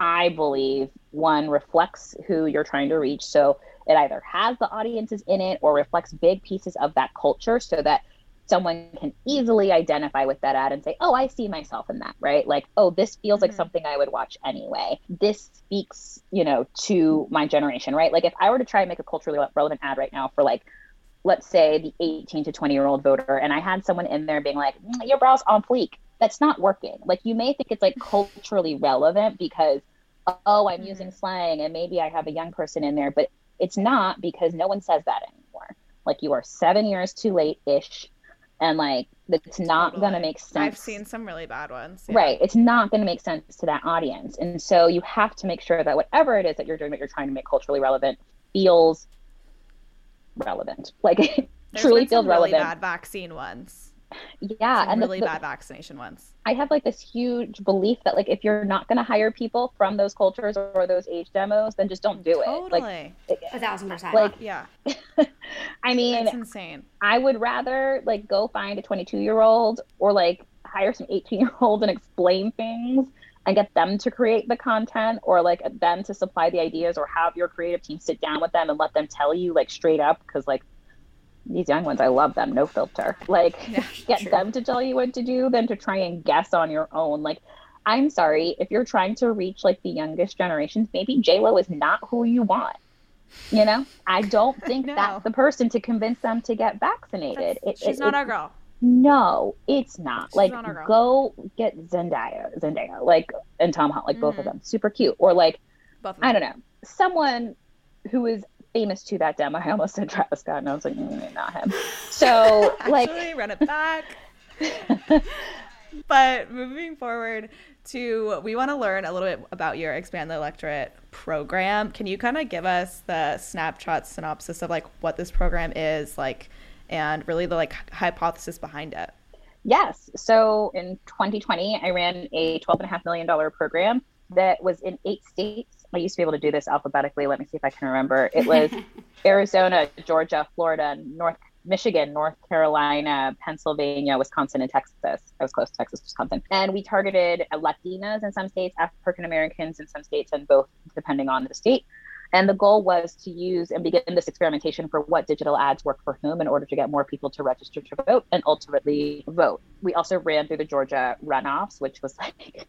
I believe one reflects who you're trying to reach. So it either has the audiences in it or reflects big pieces of that culture so that someone can easily identify with that ad and say, oh, I see myself in that, right? Like, oh, this feels like mm-hmm. something I would watch anyway. This speaks, you know, to my generation, right? Like, if I were to try and make a culturally relevant ad right now for like, let's say the 18 to 20 year old voter, and I had someone in there being like, mm, your brow's on fleek, that's not working. Like, you may think it's like culturally relevant because oh, I'm mm-hmm. using slang and maybe I have a young person in there, but it's not because no one says that anymore. Like you are seven years too late ish. And like it's not totally. gonna make sense. I've seen some really bad ones. Yeah. Right. It's not gonna make sense to that audience. And so you have to make sure that whatever it is that you're doing that you're trying to make culturally relevant feels relevant. Like it truly feels really relevant. Bad vaccine ones yeah Some and really the, bad vaccination ones. I have like this huge belief that like if you're not going to hire people from those cultures or those age demos then just don't do totally. it. Like a thousand percent. like yeah. I mean it's insane. I would rather like go find a 22 year old or like hire some 18 year old and explain things and get them to create the content or like them to supply the ideas or have your creative team sit down with them and let them tell you like straight up because like these young ones, I love them, no filter. Like, yeah, get true. them to tell you what to do than to try and guess on your own. Like, I'm sorry, if you're trying to reach like the youngest generations, maybe J Lo is not who you want. You know, I don't think no. that's the person to convince them to get vaccinated. It, she's it, not it, our girl. No, it's not. She's like, not go get Zendaya, Zendaya, like, and Tom Holland, like mm-hmm. both of mm-hmm. them, super cute. Or like, I don't know, someone who is famous to that demo. I almost said Travis Scott, and I was like, mm, not him. So, like, Actually, run it back. but moving forward to, we want to learn a little bit about your Expand the Electorate program. Can you kind of give us the snapshot synopsis of like what this program is, like, and really the like hypothesis behind it? Yes. So in 2020, I ran a $12.5 million program that was in eight states I used to be able to do this alphabetically. Let me see if I can remember. It was Arizona, Georgia, Florida, North Michigan, North Carolina, Pennsylvania, Wisconsin, and Texas. I was close to Texas, Wisconsin. And we targeted Latinas in some states, African Americans in some states, and both depending on the state. And the goal was to use and begin this experimentation for what digital ads work for whom in order to get more people to register to vote and ultimately vote. We also ran through the Georgia runoffs, which was like,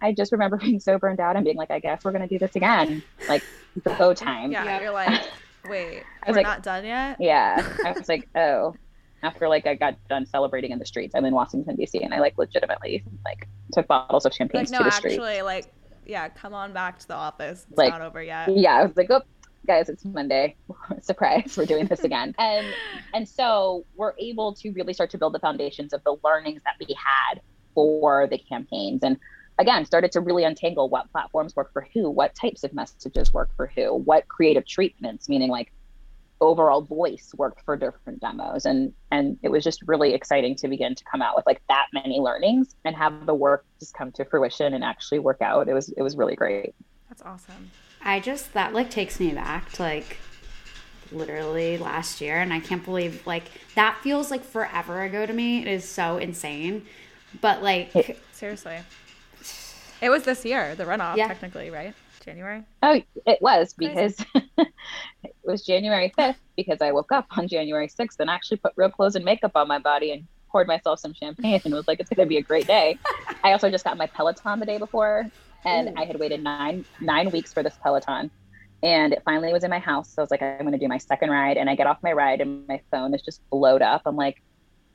I just remember being so burned out and being like, I guess we're going to do this again. Like, the go time. Yeah, you're like, wait, I was we're like- not done yet? Yeah. I was like, oh. After like I got done celebrating in the streets, I'm in Washington D.C. and I like legitimately like took bottles of champagne Like, no, to the streets. actually, like, yeah, come on back to the office. It's Like, not over yet. yeah i was like oh guys it's monday surprise we're doing this again and and so we're able to really start to build the foundations of the learnings that we had for the campaigns and again started to really untangle what platforms work for who what types of messages work for who what creative treatments meaning like overall voice worked for different demos and and it was just really exciting to begin to come out with like that many learnings and have the work just come to fruition and actually work out it was it was really great That's awesome. I just that like takes me back to like literally last year and I can't believe like that feels like forever ago to me. It is so insane. But like Seriously. It was this year, the runoff, Yeah. technically, right? January? Oh, it was because it was January 5th because I woke up on January 6th and actually put real clothes and makeup on my body and poured myself some champagne and was like, it's going to be a great day. I also just got my Peloton the day before and I had waited nine, nine weeks for this Peloton and it finally was in my house. So I was like, I'm going to do my second ride and I get off my ride and my phone is just blowed up. I'm like,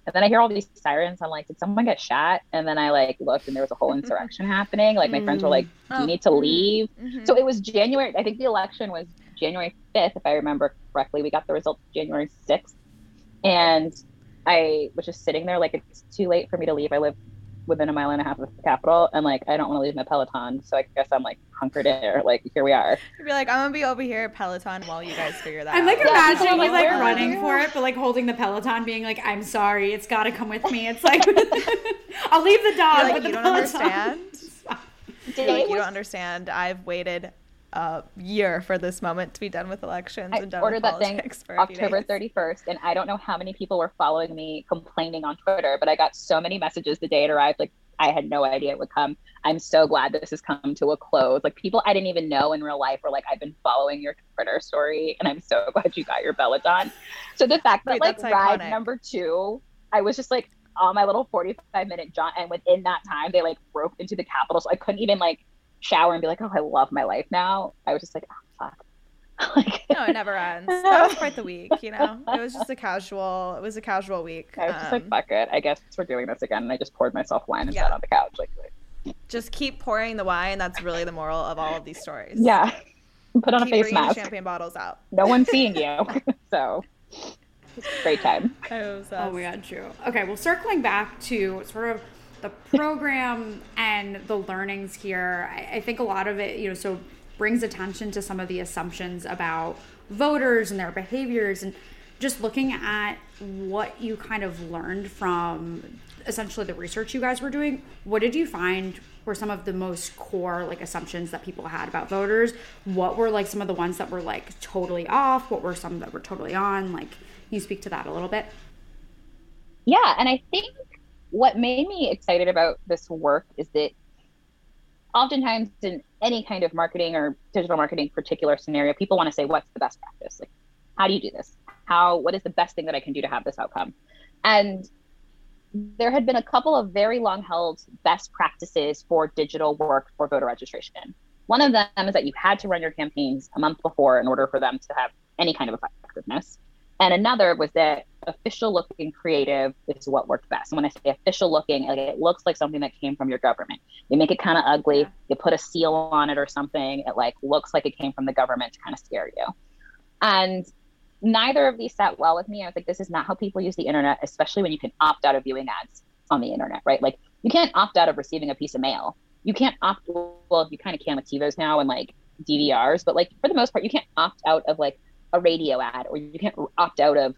and then I hear all these sirens. I'm like, did someone get shot? And then I like looked and there was a whole insurrection happening. Like my friends were like, do you Oh. need to leave? Mhm. So it was January. I think the election was January 5th, if I remember correctly. We got the results January 6th. And I was just sitting there like it's too late for me to leave. I live within a mile and a half of the Capitol. And like, I don't want to leave my Peloton. So I guess I'm like hunkered in there. Like, here we are. You'd be like, I'm gonna be over here at Peloton while you guys figure that out. I'm like out. Yeah, imagining like, you like where are running you? for it, but like holding the Peloton, being like, "I'm sorry, it's got to come with me." It's like, I'll leave the dog, You're like, but the don't Peloton- understand. You're Today like, you was- don't understand. I've waited a year for this moment to be done with elections I and done ordered with that thing October 31st, and I don't know how many people were following me complaining on Twitter, but I got so many messages the day it arrived. Like, I had no idea it would come. I'm so glad this has come to a close. Like, people I didn't even know in real life were like, I've been following your Twitter story, and I'm so glad you got your Peloton. So the fact that, Wait, like, ride iconic. number two, I was just like, on my little 45 minute jaunt, and within that time, they like broke into the Capitol. So I couldn't even like shower and be like, oh, I love my life now. I was just like, oh, fuck. like, No, it never ends. That was quite the week, you know. It was just a casual. It was a casual week. I was just like, Um, fuck it. I guess we're doing this again. And I just poured myself wine and Yeah. sat on the couch. Like, just keep pouring the wine. That's really the moral of all of these stories. yeah. Put on Keep a face bringing mask. champagne bottles out. No one's seeing you. so, great time. It was, Oh uh, my god, true. Okay, well, circling back to sort of the program and the learnings here, I, I think a lot of it, you know, so brings attention to some of the assumptions about voters and their behaviors, and just looking at what you kind of learned from essentially the research you guys were doing. What did you find were some of the most core like assumptions that people had about voters? What were like some of the ones that were like totally off? What were some that were totally on? Like, you speak to that a little bit? Yeah. And I think what made me excited about this work is that oftentimes in any kind of marketing or digital marketing particular scenario, people want to say, what's the best practice? Like, how do you do this? How, what is the best thing that I can do to have this outcome? And there had been a couple of very long held best practices for digital work for voter registration. One of them is that you had to run your campaigns a month before in order for them to have any kind of effectiveness. And another was that official looking creative is what worked best. And when I say official looking, like it looks like something that came from your government. You make it kind of ugly, you put a seal on it or something, it like looks like it came from the government to kind of scare you. And neither of these sat well with me. I was like, this is not how people use the internet, especially when you can opt out of viewing ads on the internet, right? Like you can't opt out of receiving a piece of mail. You can't opt well, you kind of can with TiVos now and like DVRs, but like for the most part, you can't opt out of like a radio ad or you can't opt out of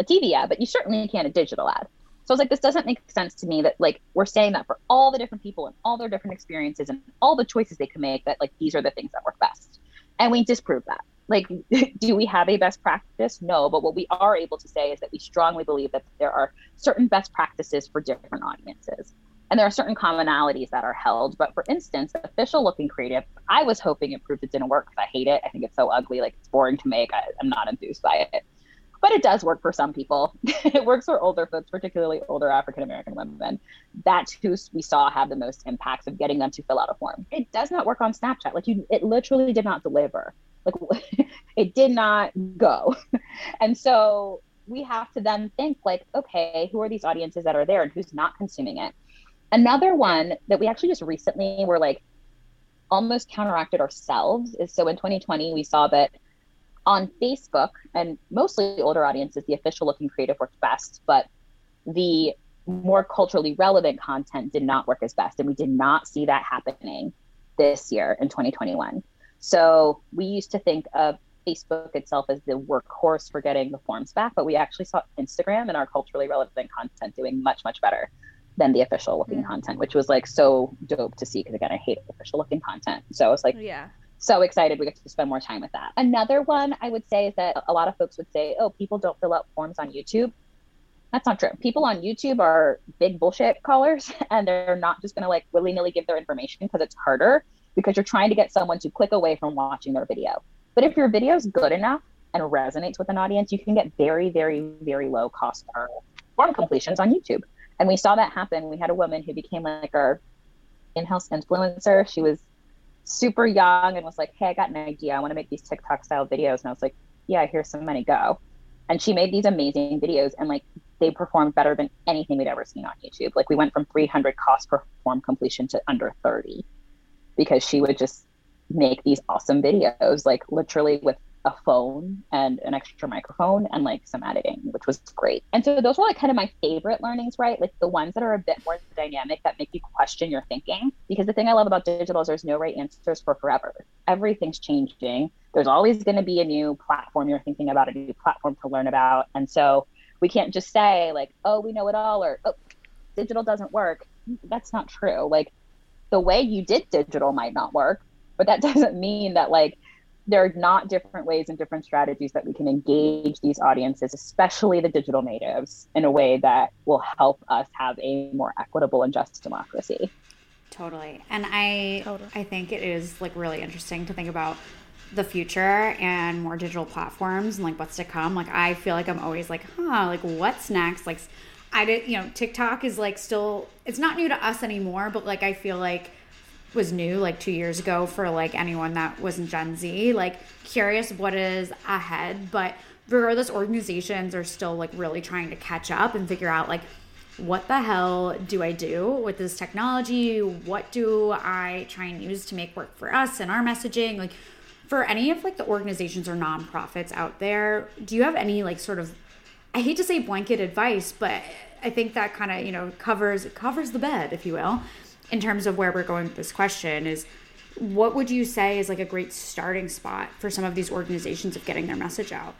a TV ad, but you certainly can a digital ad. So I was like, this doesn't make sense to me that like we're saying that for all the different people and all their different experiences and all the choices they can make, that like these are the things that work best. And we disprove that. Like, do we have a best practice? No, but what we are able to say is that we strongly believe that there are certain best practices for different audiences. And there are certain commonalities that are held. But for instance, official looking creative, I was hoping it proved it didn't work because I hate it. I think it's so ugly, like it's boring to make. I, I'm not enthused by it but it does work for some people. it works for older folks, particularly older African American women. That's who we saw have the most impacts of getting them to fill out a form. It does not work on Snapchat. Like you, it literally did not deliver. Like it did not go. and so we have to then think like, okay, who are these audiences that are there and who's not consuming it? Another one that we actually just recently were like almost counteracted ourselves is so in 2020 we saw that on Facebook and mostly older audiences, the official looking creative worked best, but the more culturally relevant content did not work as best. And we did not see that happening this year in 2021. So we used to think of Facebook itself as the workhorse for getting the forms back, but we actually saw Instagram and our culturally relevant content doing much, much better than the official looking yeah. content, which was like so dope to see. Cause again, I hate official looking content. So I was like, yeah so excited we get to spend more time with that. Another one I would say is that a lot of folks would say, oh, people don't fill out forms on YouTube. That's not true. People on YouTube are big bullshit callers and they're not just going to like willy nilly give their information because it's harder because you're trying to get someone to click away from watching their video. But if your video is good enough and resonates with an audience, you can get very, very, very low cost form completions on YouTube. And we saw that happen. We had a woman who became like our in house influencer. She was super young and was like, Hey, I got an idea. I want to make these TikTok style videos. And I was like, Yeah, here's some money, go. And she made these amazing videos and like they performed better than anything we'd ever seen on YouTube. Like we went from 300 cost per form completion to under 30 because she would just make these awesome videos, like literally with a phone and an extra microphone and like some editing, which was great. And so those were like kind of my favorite learnings, right? Like the ones that are a bit more dynamic that make you question your thinking. Because the thing I love about digital is there's no right answers for forever. Everything's changing. There's always going to be a new platform you're thinking about, a new platform to learn about. And so we can't just say like, oh, we know it all or oh, digital doesn't work. That's not true. Like the way you did digital might not work, but that doesn't mean that like there are not different ways and different strategies that we can engage these audiences, especially the digital natives, in a way that will help us have a more equitable and just democracy. Totally. And I totally. I think it is like really interesting to think about the future and more digital platforms and like what's to come. Like I feel like I'm always like, huh, like what's next? Like I did, you know, TikTok is like still it's not new to us anymore, but like I feel like was new like two years ago for like anyone that wasn't Gen Z. Like curious what is ahead, but regardless, organizations are still like really trying to catch up and figure out like what the hell do I do with this technology? What do I try and use to make work for us and our messaging? Like for any of like the organizations or nonprofits out there, do you have any like sort of I hate to say blanket advice, but I think that kind of, you know, covers covers the bed, if you will in terms of where we're going with this question is what would you say is like a great starting spot for some of these organizations of getting their message out?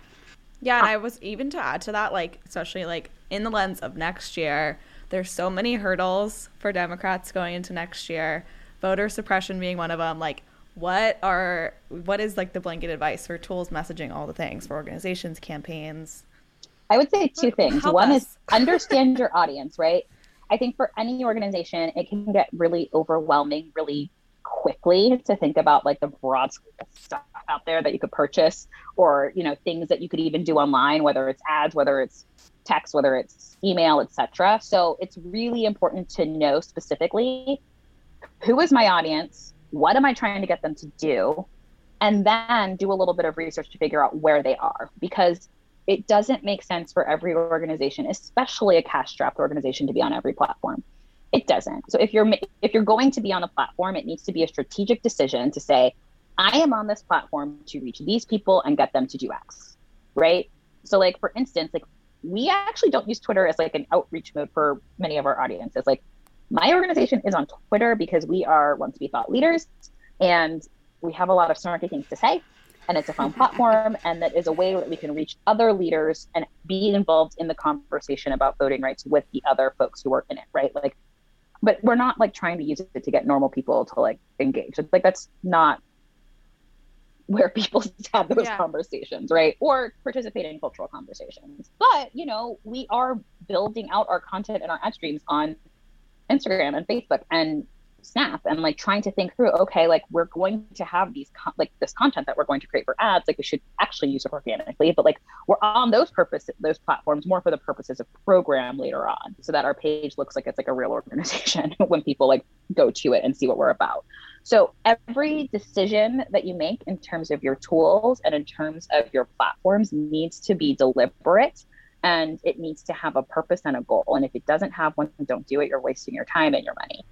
Yeah, and I was even to add to that, like, especially like in the lens of next year, there's so many hurdles for Democrats going into next year, voter suppression being one of them. Like, what are what is like the blanket advice for tools, messaging, all the things for organizations, campaigns? I would say two things. Help one us. is understand your audience, right? I think for any organization, it can get really overwhelming really quickly to think about like the broad stuff out there that you could purchase or you know things that you could even do online whether it's ads whether it's text whether it's email etc so it's really important to know specifically who is my audience what am i trying to get them to do and then do a little bit of research to figure out where they are. Because it doesn't make sense for every organization, especially a cash-strapped organization, to be on every platform. It doesn't. So if you're if you're going to be on a platform, it needs to be a strategic decision to say, I am on this platform to reach these people and get them to do X, right? So like for instance, like we actually don't use Twitter as like an outreach mode for many of our audiences. Like my organization is on Twitter because we are want to be thought leaders and we have a lot of snarky things to say and it's a fun platform and that is a way that we can reach other leaders and be involved in the conversation about voting rights with the other folks who work in it right? Like but we're not like trying to use it to get normal people to like engage. It's like that's not where people have those yeah. conversations right? Or participate in cultural conversations. But you know we are building out our content and our ad streams on Instagram and Facebook and Snap and like trying to think through, okay, like we're going to have these like this content that we're going to create for ads, like we should actually use it organically, but like we're on those purpose those platforms more for the purposes of program later on, so that our page looks like it's like a real organization when people like go to it and see what we're about. So every decision that you make in terms of your tools and in terms of your platforms needs to be deliberate and it needs to have a purpose and a goal. And if it doesn't have one, don't do it. You're wasting your time and your money.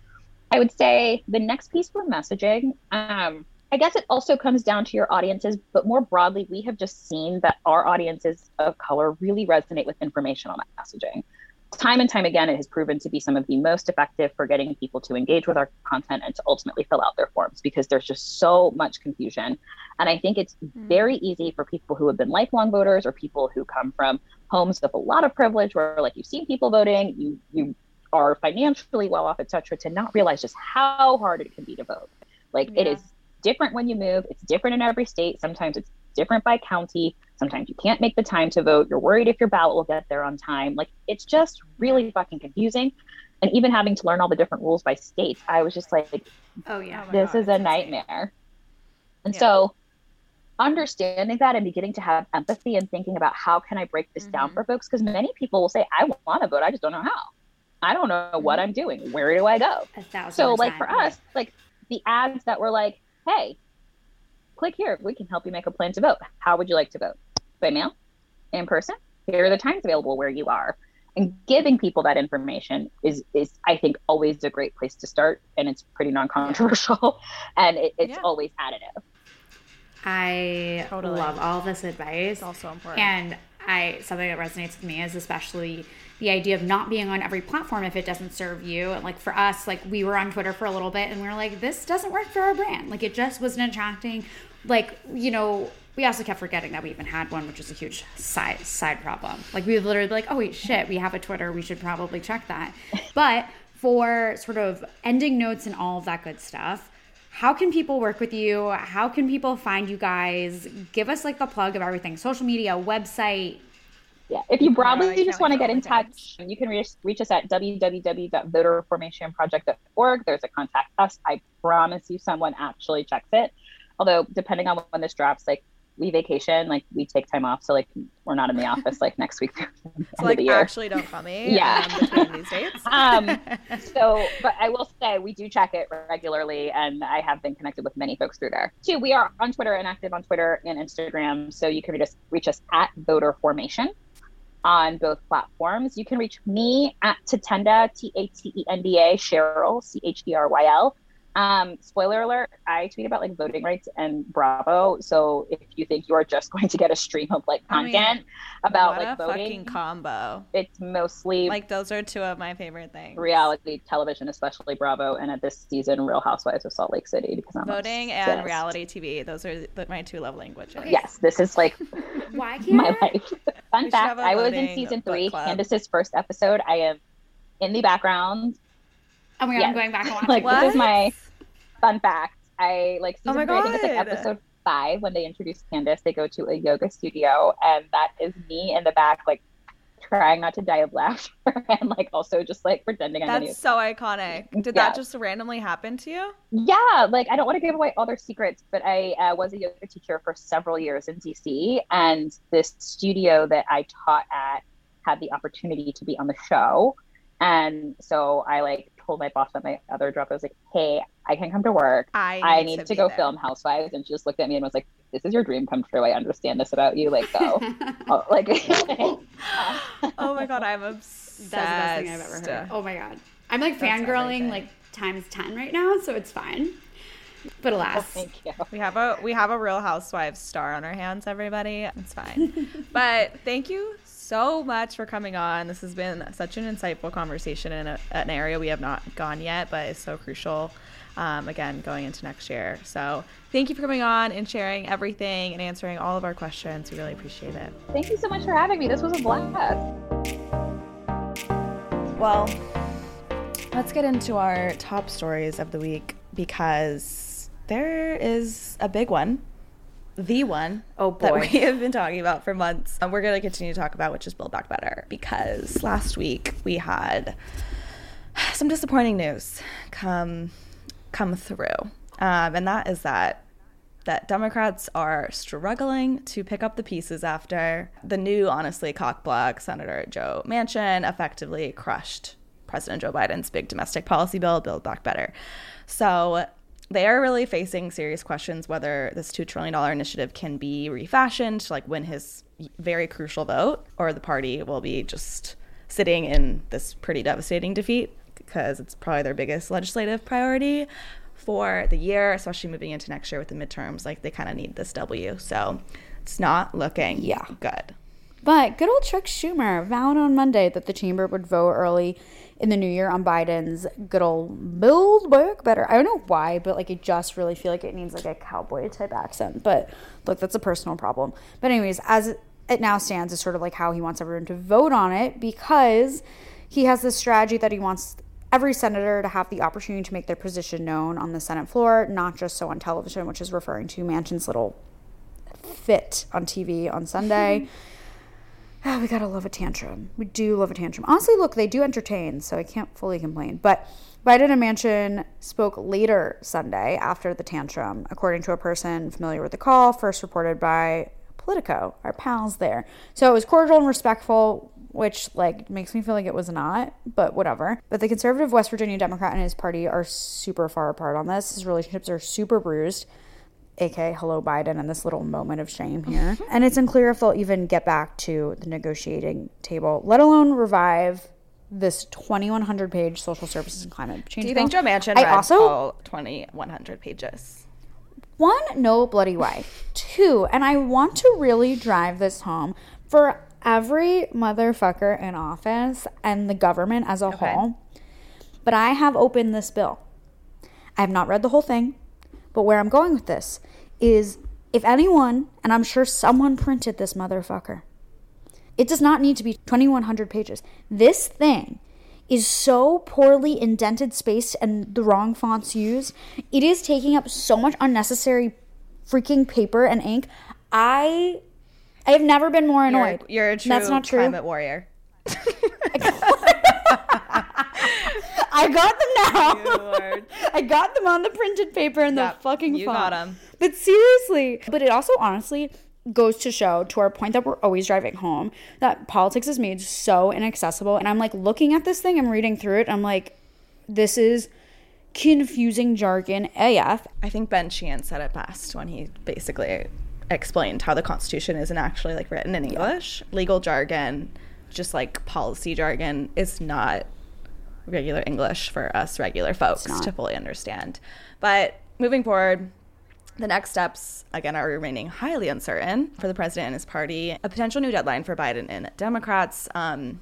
I would say the next piece for messaging, um, I guess it also comes down to your audiences, but more broadly, we have just seen that our audiences of color really resonate with informational messaging. Time and time again, it has proven to be some of the most effective for getting people to engage with our content and to ultimately fill out their forms because there's just so much confusion. And I think it's mm. very easy for people who have been lifelong voters or people who come from homes with a lot of privilege where like you've seen people voting, you you are financially well off, etc., to not realize just how hard it can be to vote. Like yeah. it is different when you move. It's different in every state. Sometimes it's different by county. Sometimes you can't make the time to vote. You're worried if your ballot will get there on time. Like it's just really fucking confusing. And even having to learn all the different rules by states, I was just like, oh yeah, oh this God, is a nightmare. And yeah. so understanding that and beginning to have empathy and thinking about how can I break this mm-hmm. down for folks? Because many people will say, I want to vote, I just don't know how. I don't know mm-hmm. what I'm doing. Where do I go? so, like for us, like the ads that were like, hey, click here. We can help you make a plan to vote. How would you like to vote? By mail? In person? Here are the times available where you are. And giving people that information is, is I think, always a great place to start. And it's pretty non controversial and it, it's yeah. always additive. I totally. love all this advice. It's also important. And I something that resonates with me is especially the idea of not being on every platform if it doesn't serve you. And like for us, like we were on Twitter for a little bit and we were like, this doesn't work for our brand. Like it just wasn't attracting. Like, you know, we also kept forgetting that we even had one, which is a huge side side problem. Like we would literally like, oh wait, shit, we have a Twitter, we should probably check that. But for sort of ending notes and all of that good stuff, how can people work with you? How can people find you guys? Give us like the plug of everything social media, website. Yeah, if you broadly just want to get in touch, you can reach, reach us at www.voterformationproject.org. There's a contact us. I promise you someone actually checks it. Although, depending on when this drops, like we vacation, like we take time off, so like we're not in the office like next week. so like actually don't call me. Yeah, um, between these dates. um, so, but I will say we do check it regularly, and I have been connected with many folks through there too. We are on Twitter and active on Twitter and Instagram, so you can reach us, reach us at Voter Formation on both platforms. You can reach me at Tatenda, T A T E N D A, Cheryl, C H E R Y L. Um, spoiler alert, I tweet about like voting rights and Bravo. So if you think you are just going to get a stream of like content I mean, about like voting combo. It's mostly like those are two of my favorite things. Reality television, especially Bravo, and at this season, Real Housewives of Salt Lake City because I'm voting obsessed. and reality TV. Those are my two love languages. Okay. Yes, this is like Why can't my life. Fun fact: I was in season three, Candace's first episode. I am in the background. Oh my god, yes. I'm going back and like what? this is my fun fact. I like oh season oh three, I think it's like episode five when they introduce Candace, they go to a yoga studio and that is me in the back, like trying not to die of laughter and like also just like pretending I'm That's so iconic. Did yeah. that just randomly happen to you? Yeah, like I don't want to give away all their secrets, but I uh, was a yoga teacher for several years in DC and this studio that I taught at had the opportunity to be on the show. And so I like told my boss at my other job, I was like, hey, I can come to work. I need, I need to, to go there. film Housewives. And she just looked at me and was like, this is your dream come true. I understand this about you. Like, go. oh, like, oh my God, I'm obsessed. That's the best thing I've ever heard. Oh my God. I'm like That's fangirling like times 10 right now, so it's fine. But oh, alas, oh, thank you. We have a we have a Real Housewives star on our hands, everybody. It's fine. but thank you so much for coming on. This has been such an insightful conversation in a, an area we have not gone yet, but it's so crucial. Um, again, going into next year. So, thank you for coming on and sharing everything and answering all of our questions. We really appreciate it. Thank you so much for having me. This was a blast. Well, let's get into our top stories of the week because there is a big one the one oh boy. that we have been talking about for months and we're going to continue to talk about which is build back better because last week we had some disappointing news come come through, um, and that is that that Democrats are struggling to pick up the pieces after the new, honestly, cockblock Senator Joe Manchin effectively crushed President Joe Biden's big domestic policy bill, Build Back Better. So they are really facing serious questions whether this $2 trillion initiative can be refashioned to like win his very crucial vote, or the party will be just sitting in this pretty devastating defeat because it's probably their biggest legislative priority for the year, especially moving into next year with the midterms. Like they kind of need this W. So it's not looking Yeah. good. But good old Chuck Schumer vowed on Monday that the chamber would vote early in the new year on Biden's good old Build Back Better. I don't know why, but like I just really feel like it needs like a cowboy type accent. But look, that's a personal problem. But anyways, as it now stands, is sort of like how he wants everyone to vote on it because he has this strategy that he wants every senator to have the opportunity to make their position known on the Senate floor, not just so on television, which is referring to Manchin's little fit on TV on Sunday. Ah, we gotta love a tantrum. We do love a tantrum. Honestly, look, they do entertain, so I can't fully complain. But Biden and Manchin spoke later Sunday after the tantrum, according to a person familiar with the call, first reported by Politico, our pals there. So it was cordial and respectful, which like makes me feel like it was not, but whatever. But the conservative West Virginia Democrat and his party are super far apart on this. His relationships are super bruised. aka hello Biden and this little moment of shame here. and it's unclear if they'll even get back to the negotiating table, let alone revive this 2100 page social services and climate change. Do you think. Joe Manchin I read also all 2100 pages? one, no bloody way. Two, and I want to really drive this home for every motherfucker in office and the government as a whole. But I have opened this bill. I have not read the whole thing, but where I'm going with this is if anyone, and I'm sure someone printed this motherfucker, it does not need to be 2100 pages. This thing is so poorly indented, spaced, and the wrong fonts used. It is taking up so much unnecessary freaking paper and ink. I I have never been more You're, annoyed. you're a true That's not true. climate warrior. I got them now. I got them on the printed paper and the Yep, fucking you font. got 'em. But seriously, but it also honestly goes to show to our point that we're always driving home that politics is made so inaccessible and I'm like looking at this thing, I'm reading through it, I'm like this is confusing jargon AF. I think Ben Sheehan said it best when he basically explained how the Constitution isn't actually like written in English. Legal jargon, just like policy jargon, is not regular English for us regular folks to fully understand. But moving forward, the next steps, again, are remaining highly uncertain for the president and his party. A potential new deadline for Biden and Democrats. Um,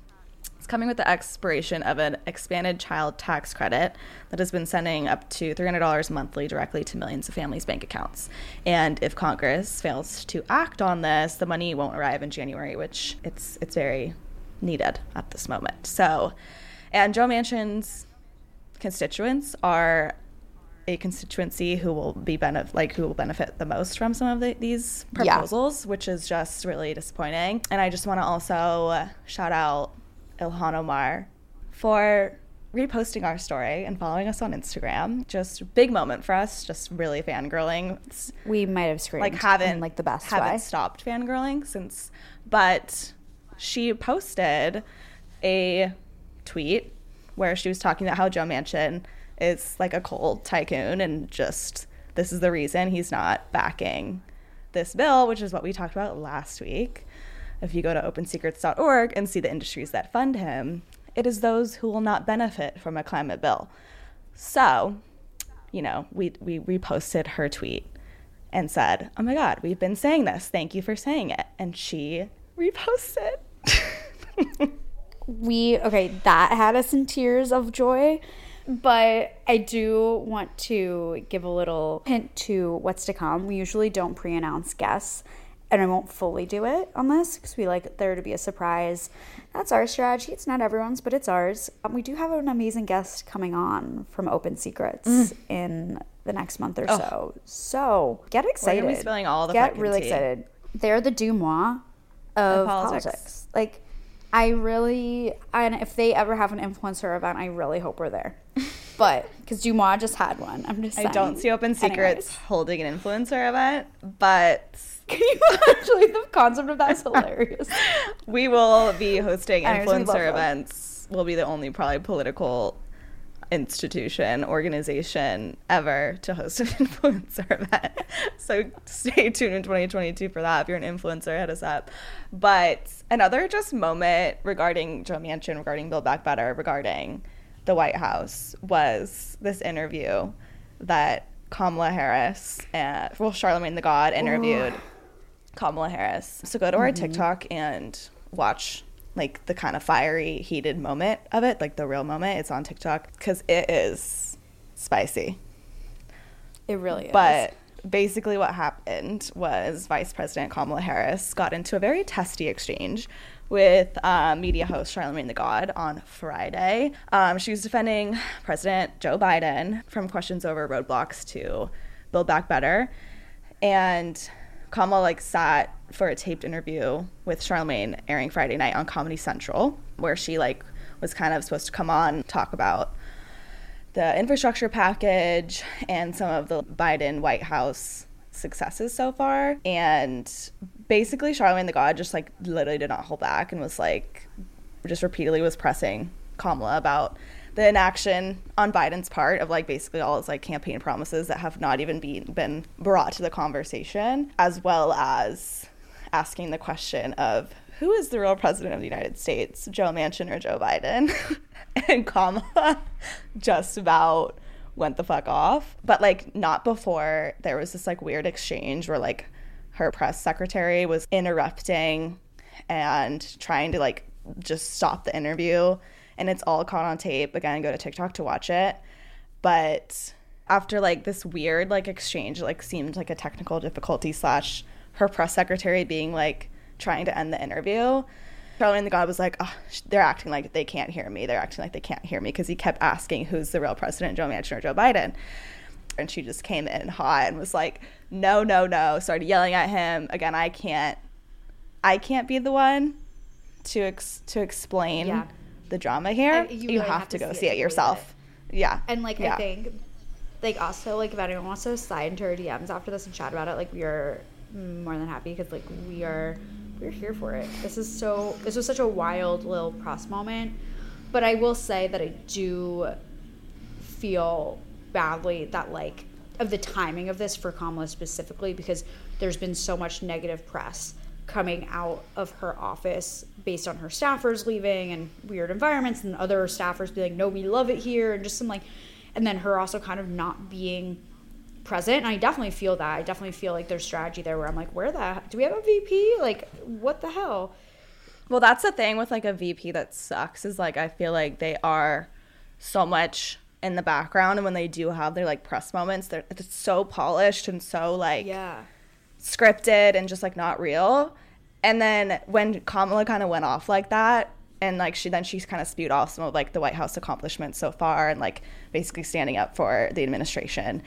it's coming with the expiration of an expanded child tax credit that has been sending up to $300 monthly directly to millions of families' bank accounts. And if Congress fails to act on this, the money won't arrive in January, which it's it's very needed at this moment. So, and Joe Manchin's constituents are a constituency who will be benefit like who will benefit the most from some of the, these Yeah. proposals, which is just really disappointing. And I just want to also shout out Ilhan Omar for reposting our story and following us on Instagram. Just big moment for us. Just really fangirling. It's We might have screamed like haven't like the best haven't way. stopped fangirling since but she posted a tweet where she was talking about how Joe Manchin is like a coal tycoon and just this is the reason he's not backing this bill, which is what we talked about last week. If you go to opensecrets.org and see the industries that fund him, it is those who will not benefit from a climate bill. So, you know, we, we reposted her tweet and said, Oh my God, we've been saying this. Thank you for saying it. And she reposted. we okay that had us in tears of joy but i do want to give a little hint to what's to come we usually don't pre-announce guests and i won't fully do it on this because we like there to be a surprise that's our strategy it's not everyone's but it's ours um, we do have an amazing guest coming on from open secrets in the next month or so so get excited be spilling all the get really tea. excited they're the dumois of politics. politics like I really, and if they ever have an influencer event, I really hope we're there. But because Dumois just had one, I'm just. I don't see Open Secrets Anyways. holding an influencer event, but Can you actually? The concept of that is hilarious. we will be hosting Anyways, we love influencer events. We'll be the only probably political institution, organization ever to host an influencer event. So stay tuned in 2022 for that. If you're an influencer, hit us up. But another just moment regarding Joe Manchin, regarding Build Back Better, regarding the White House was this interview that Kamala Harris and well Charlamagne tha God interviewed Kamala Harris. So go to our TikTok and watch like the kind of fiery, heated moment of it, like the real moment. It's on TikTok because it is spicy. It really is. But basically, what happened was Vice President Kamala Harris got into a very testy exchange with uh, media host Charlamagne tha God on Friday. Um, she was defending President Joe Biden from questions over roadblocks to Build Back Better. And Kamala like sat for a taped interview with Charlamagne airing Friday night on Comedy Central, where she like was kind of supposed to come on talk about the infrastructure package and some of the Biden White House successes so far. And basically, Charlamagne tha God just like literally did not hold back and was like, just repeatedly was pressing Kamala about the inaction on Biden's part of like basically all his like campaign promises that have not even been been brought to the conversation, as well as asking the question of who is the real president of the United States, Joe Manchin or Joe Biden? and Kamala just about went the fuck off. But like not before there was this like weird exchange where like her press secretary was interrupting and trying to like just stop the interview and it's all caught on tape. Again, go to TikTok to watch it. But after like this weird like exchange, like seemed like a technical difficulty slash her press secretary being like trying to end the interview. Charlamagne tha God was like, oh, they're acting like they can't hear me. They're acting like they can't hear me because he kept asking who's the real president, Joe Manchin or Joe Biden. And she just came in hot and was like, no, no, no. Started yelling at him. Again, I can't, I can't be the one to ex- to explain Yeah. The drama here. And you You, really have, have to go see see it it yourself. Yeah. And like Yeah. I think, like also like if anyone wants to slide into our DMs after this and chat about it, like we are more than happy because like we are we're here for it. This is so this was such a wild little press moment, but I will say that I do feel badly that like of the timing of this for Kamala specifically because there's been so much negative press coming out of her office based on her staffers leaving and weird environments and other staffers being like no we love it here and just some like and then her also kind of not being present. And I definitely feel that. I definitely feel like there's strategy there where I'm like where the do we have a VP like what the hell? Well, that's the thing with like a VP that sucks is like I feel like they are so much in the background, and when they do have their like press moments, they're it's so polished and so like yeah scripted and just like not real. And then when Kamala kind of went off like that, and like she then she's kind of spewed off some of like the White House accomplishments so far, and like basically standing up for the administration.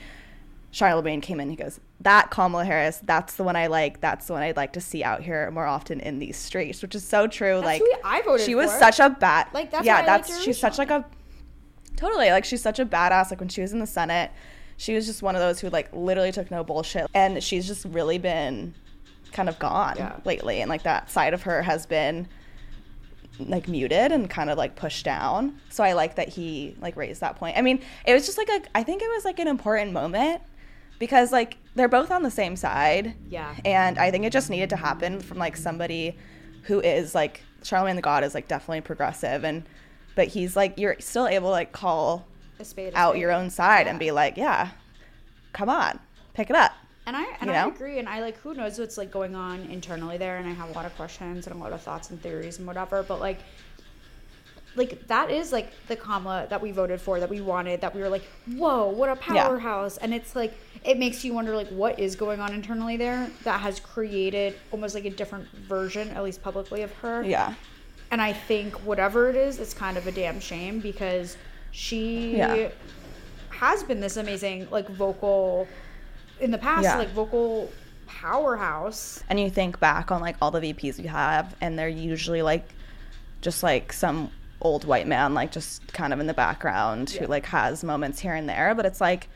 Charlamagne came in. He goes, "That Kamala Harris, that's the one I like. That's the one I'd like to see out here more often in these streets," which is so true. like who I voted she was for. such a bat. Like, that's yeah, why I liked that's she's such like a totally like she's such a badass. Like when she was in the Senate, she was just one of those who like literally took no bullshit, and she's just really been kind of gone Yeah. lately, and like that side of her has been like muted and kind of like pushed down. So I like that he like raised that point. I mean, it was just like a I think it was like an important moment because like they're both on the same side. Yeah. And I think it just needed to happen from like somebody who is like Charlamagne tha God is like definitely progressive and but he's like you're still able to like call spade out spade. your own side and be like, yeah, come on, pick it up. And I and you I agree, and I like who knows what's like going on internally there, and I have a lot of questions and a lot of thoughts and theories and whatever. But like, like that is like the Kamala that we voted for, that we wanted, that we were like, whoa, what a Yeah. powerhouse! And it's like it makes you wonder like what is going on internally there that has created almost like a different version, at least publicly, of her. Yeah. And I think whatever it is, it's kind of a damn shame because she Yeah. has been this amazing like vocal in the past, Yeah. like vocal powerhouse. and you think back on like all the VPs we have, and they're usually like just like some old white man, like just kind of in the background who like has moments here and there. But it's like,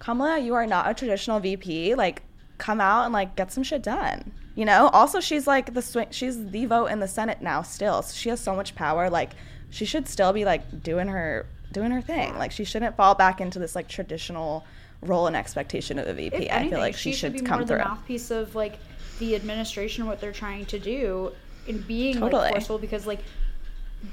Kamala, you are not a traditional VP. Like, come out and like get some shit done. You know. Also, she's like the swing. She's the vote in the Senate now. Still, so she has so much power. Like, she should still be like doing her doing her thing. Like, she shouldn't fall back into this like traditional role and expectation of a VP. If I feel like she, should be come more through. the mouthpiece of like the administration, what they're trying to do, in being Totally. like forceful. Because like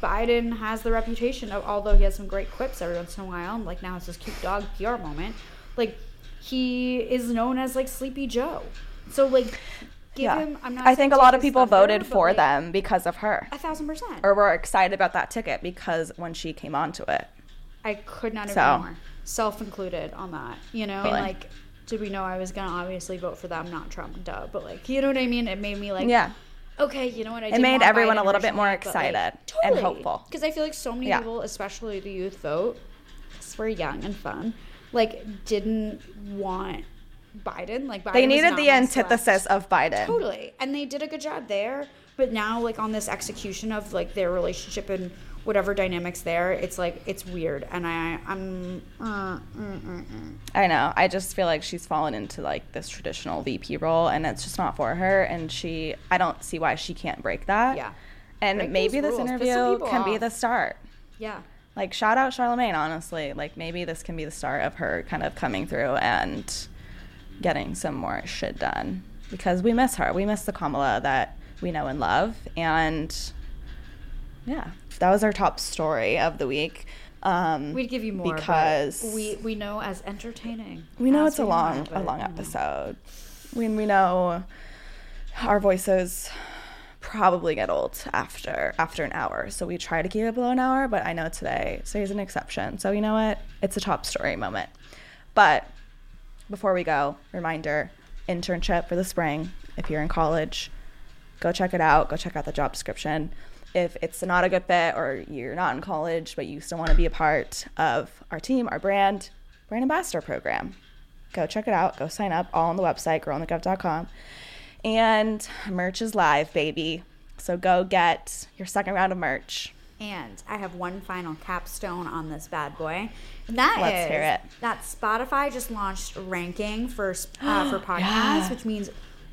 Biden has the reputation of, although he has some great quips every once in a while, like now it's this cute dog PR moment. Like he is known as like Sleepy Joe. So like, give Yeah. him. I'm not. I think a lot of people voted for like, them because of her, A thousand percent. or were excited about that ticket because when she came onto it. I could not agree So- more. Self included on that. You know, Really. and like, did we know I was gonna obviously vote for them, not Trump, duh. But like, you know what I mean? It made me like, Yeah. okay, you know what? I It made everyone a little bit more excited and Totally. hopeful. Because I feel like so many Yeah. people, especially the youth vote, because we're young and fun, like didn't want Biden. Like Biden They needed the antithesis of Biden. Totally. And they did a good job there. But now, like, on this execution of, like, their relationship and whatever dynamics there, it's, like, it's weird. And I, I'm, uh, mm, mm, mm. I know. I just feel like she's fallen into like this traditional VP role, and it's just not for her. And she, I don't see why she can't break that. Yeah. And Break maybe this rules. Interview can be the start. yeah. Like shout out Charlamagne, honestly. Like maybe this can be the start of her kind of coming through and getting some more shit done because we miss her. We miss the Kamala that we know and love, and yeah, that was our top story of the week. Um, We'd give you more because we we know as entertaining. we know it's a long, a long episode. We we know our voices probably get old after after an hour, so we try to keep it below an hour. But I know today so today's an exception. So you know what? It's a top story moment. But before we go, reminder: internship for the spring. If you're in college, go check it out. Go check out the job description. If it's not a good fit or you're not in college, but you still want to be a part of our team, our brand, brand ambassador program, go check it out. Go sign up all on the website, girlonthegov.com. And merch is live, baby. So go get your second round of merch. And I have one final capstone on this bad boy. And that Let's is hear it. that Spotify just launched ranking for uh, for podcasts, Yeah. which means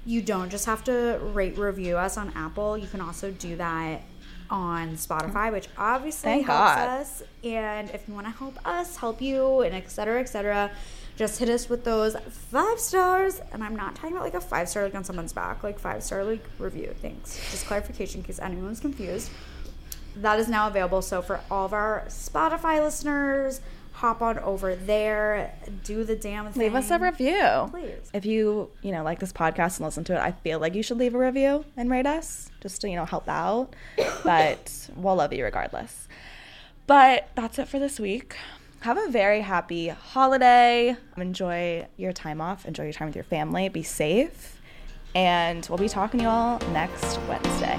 you don't just have to rate review us on Apple. You can also do that on Spotify, which obviously Thank helps God. us. And if you want to help us, help you, and et cetera, et cetera, just hit us with those five stars. And I'm not talking about like a five star like on someone's back, like five star like review. Thanks. Just clarification in case anyone's confused that is now available. So for all of our Spotify listeners, hop on over there, do the damn thing. Leave us a review. Please. If you, you know, like this podcast and listen to it, I feel like you should leave a review and rate us just to, you know, help out. But we'll love you regardless. But that's it for this week. Have a very happy holiday. Enjoy your time off. Enjoy your time with your family. Be safe. And we'll be talking to you all next Wednesday.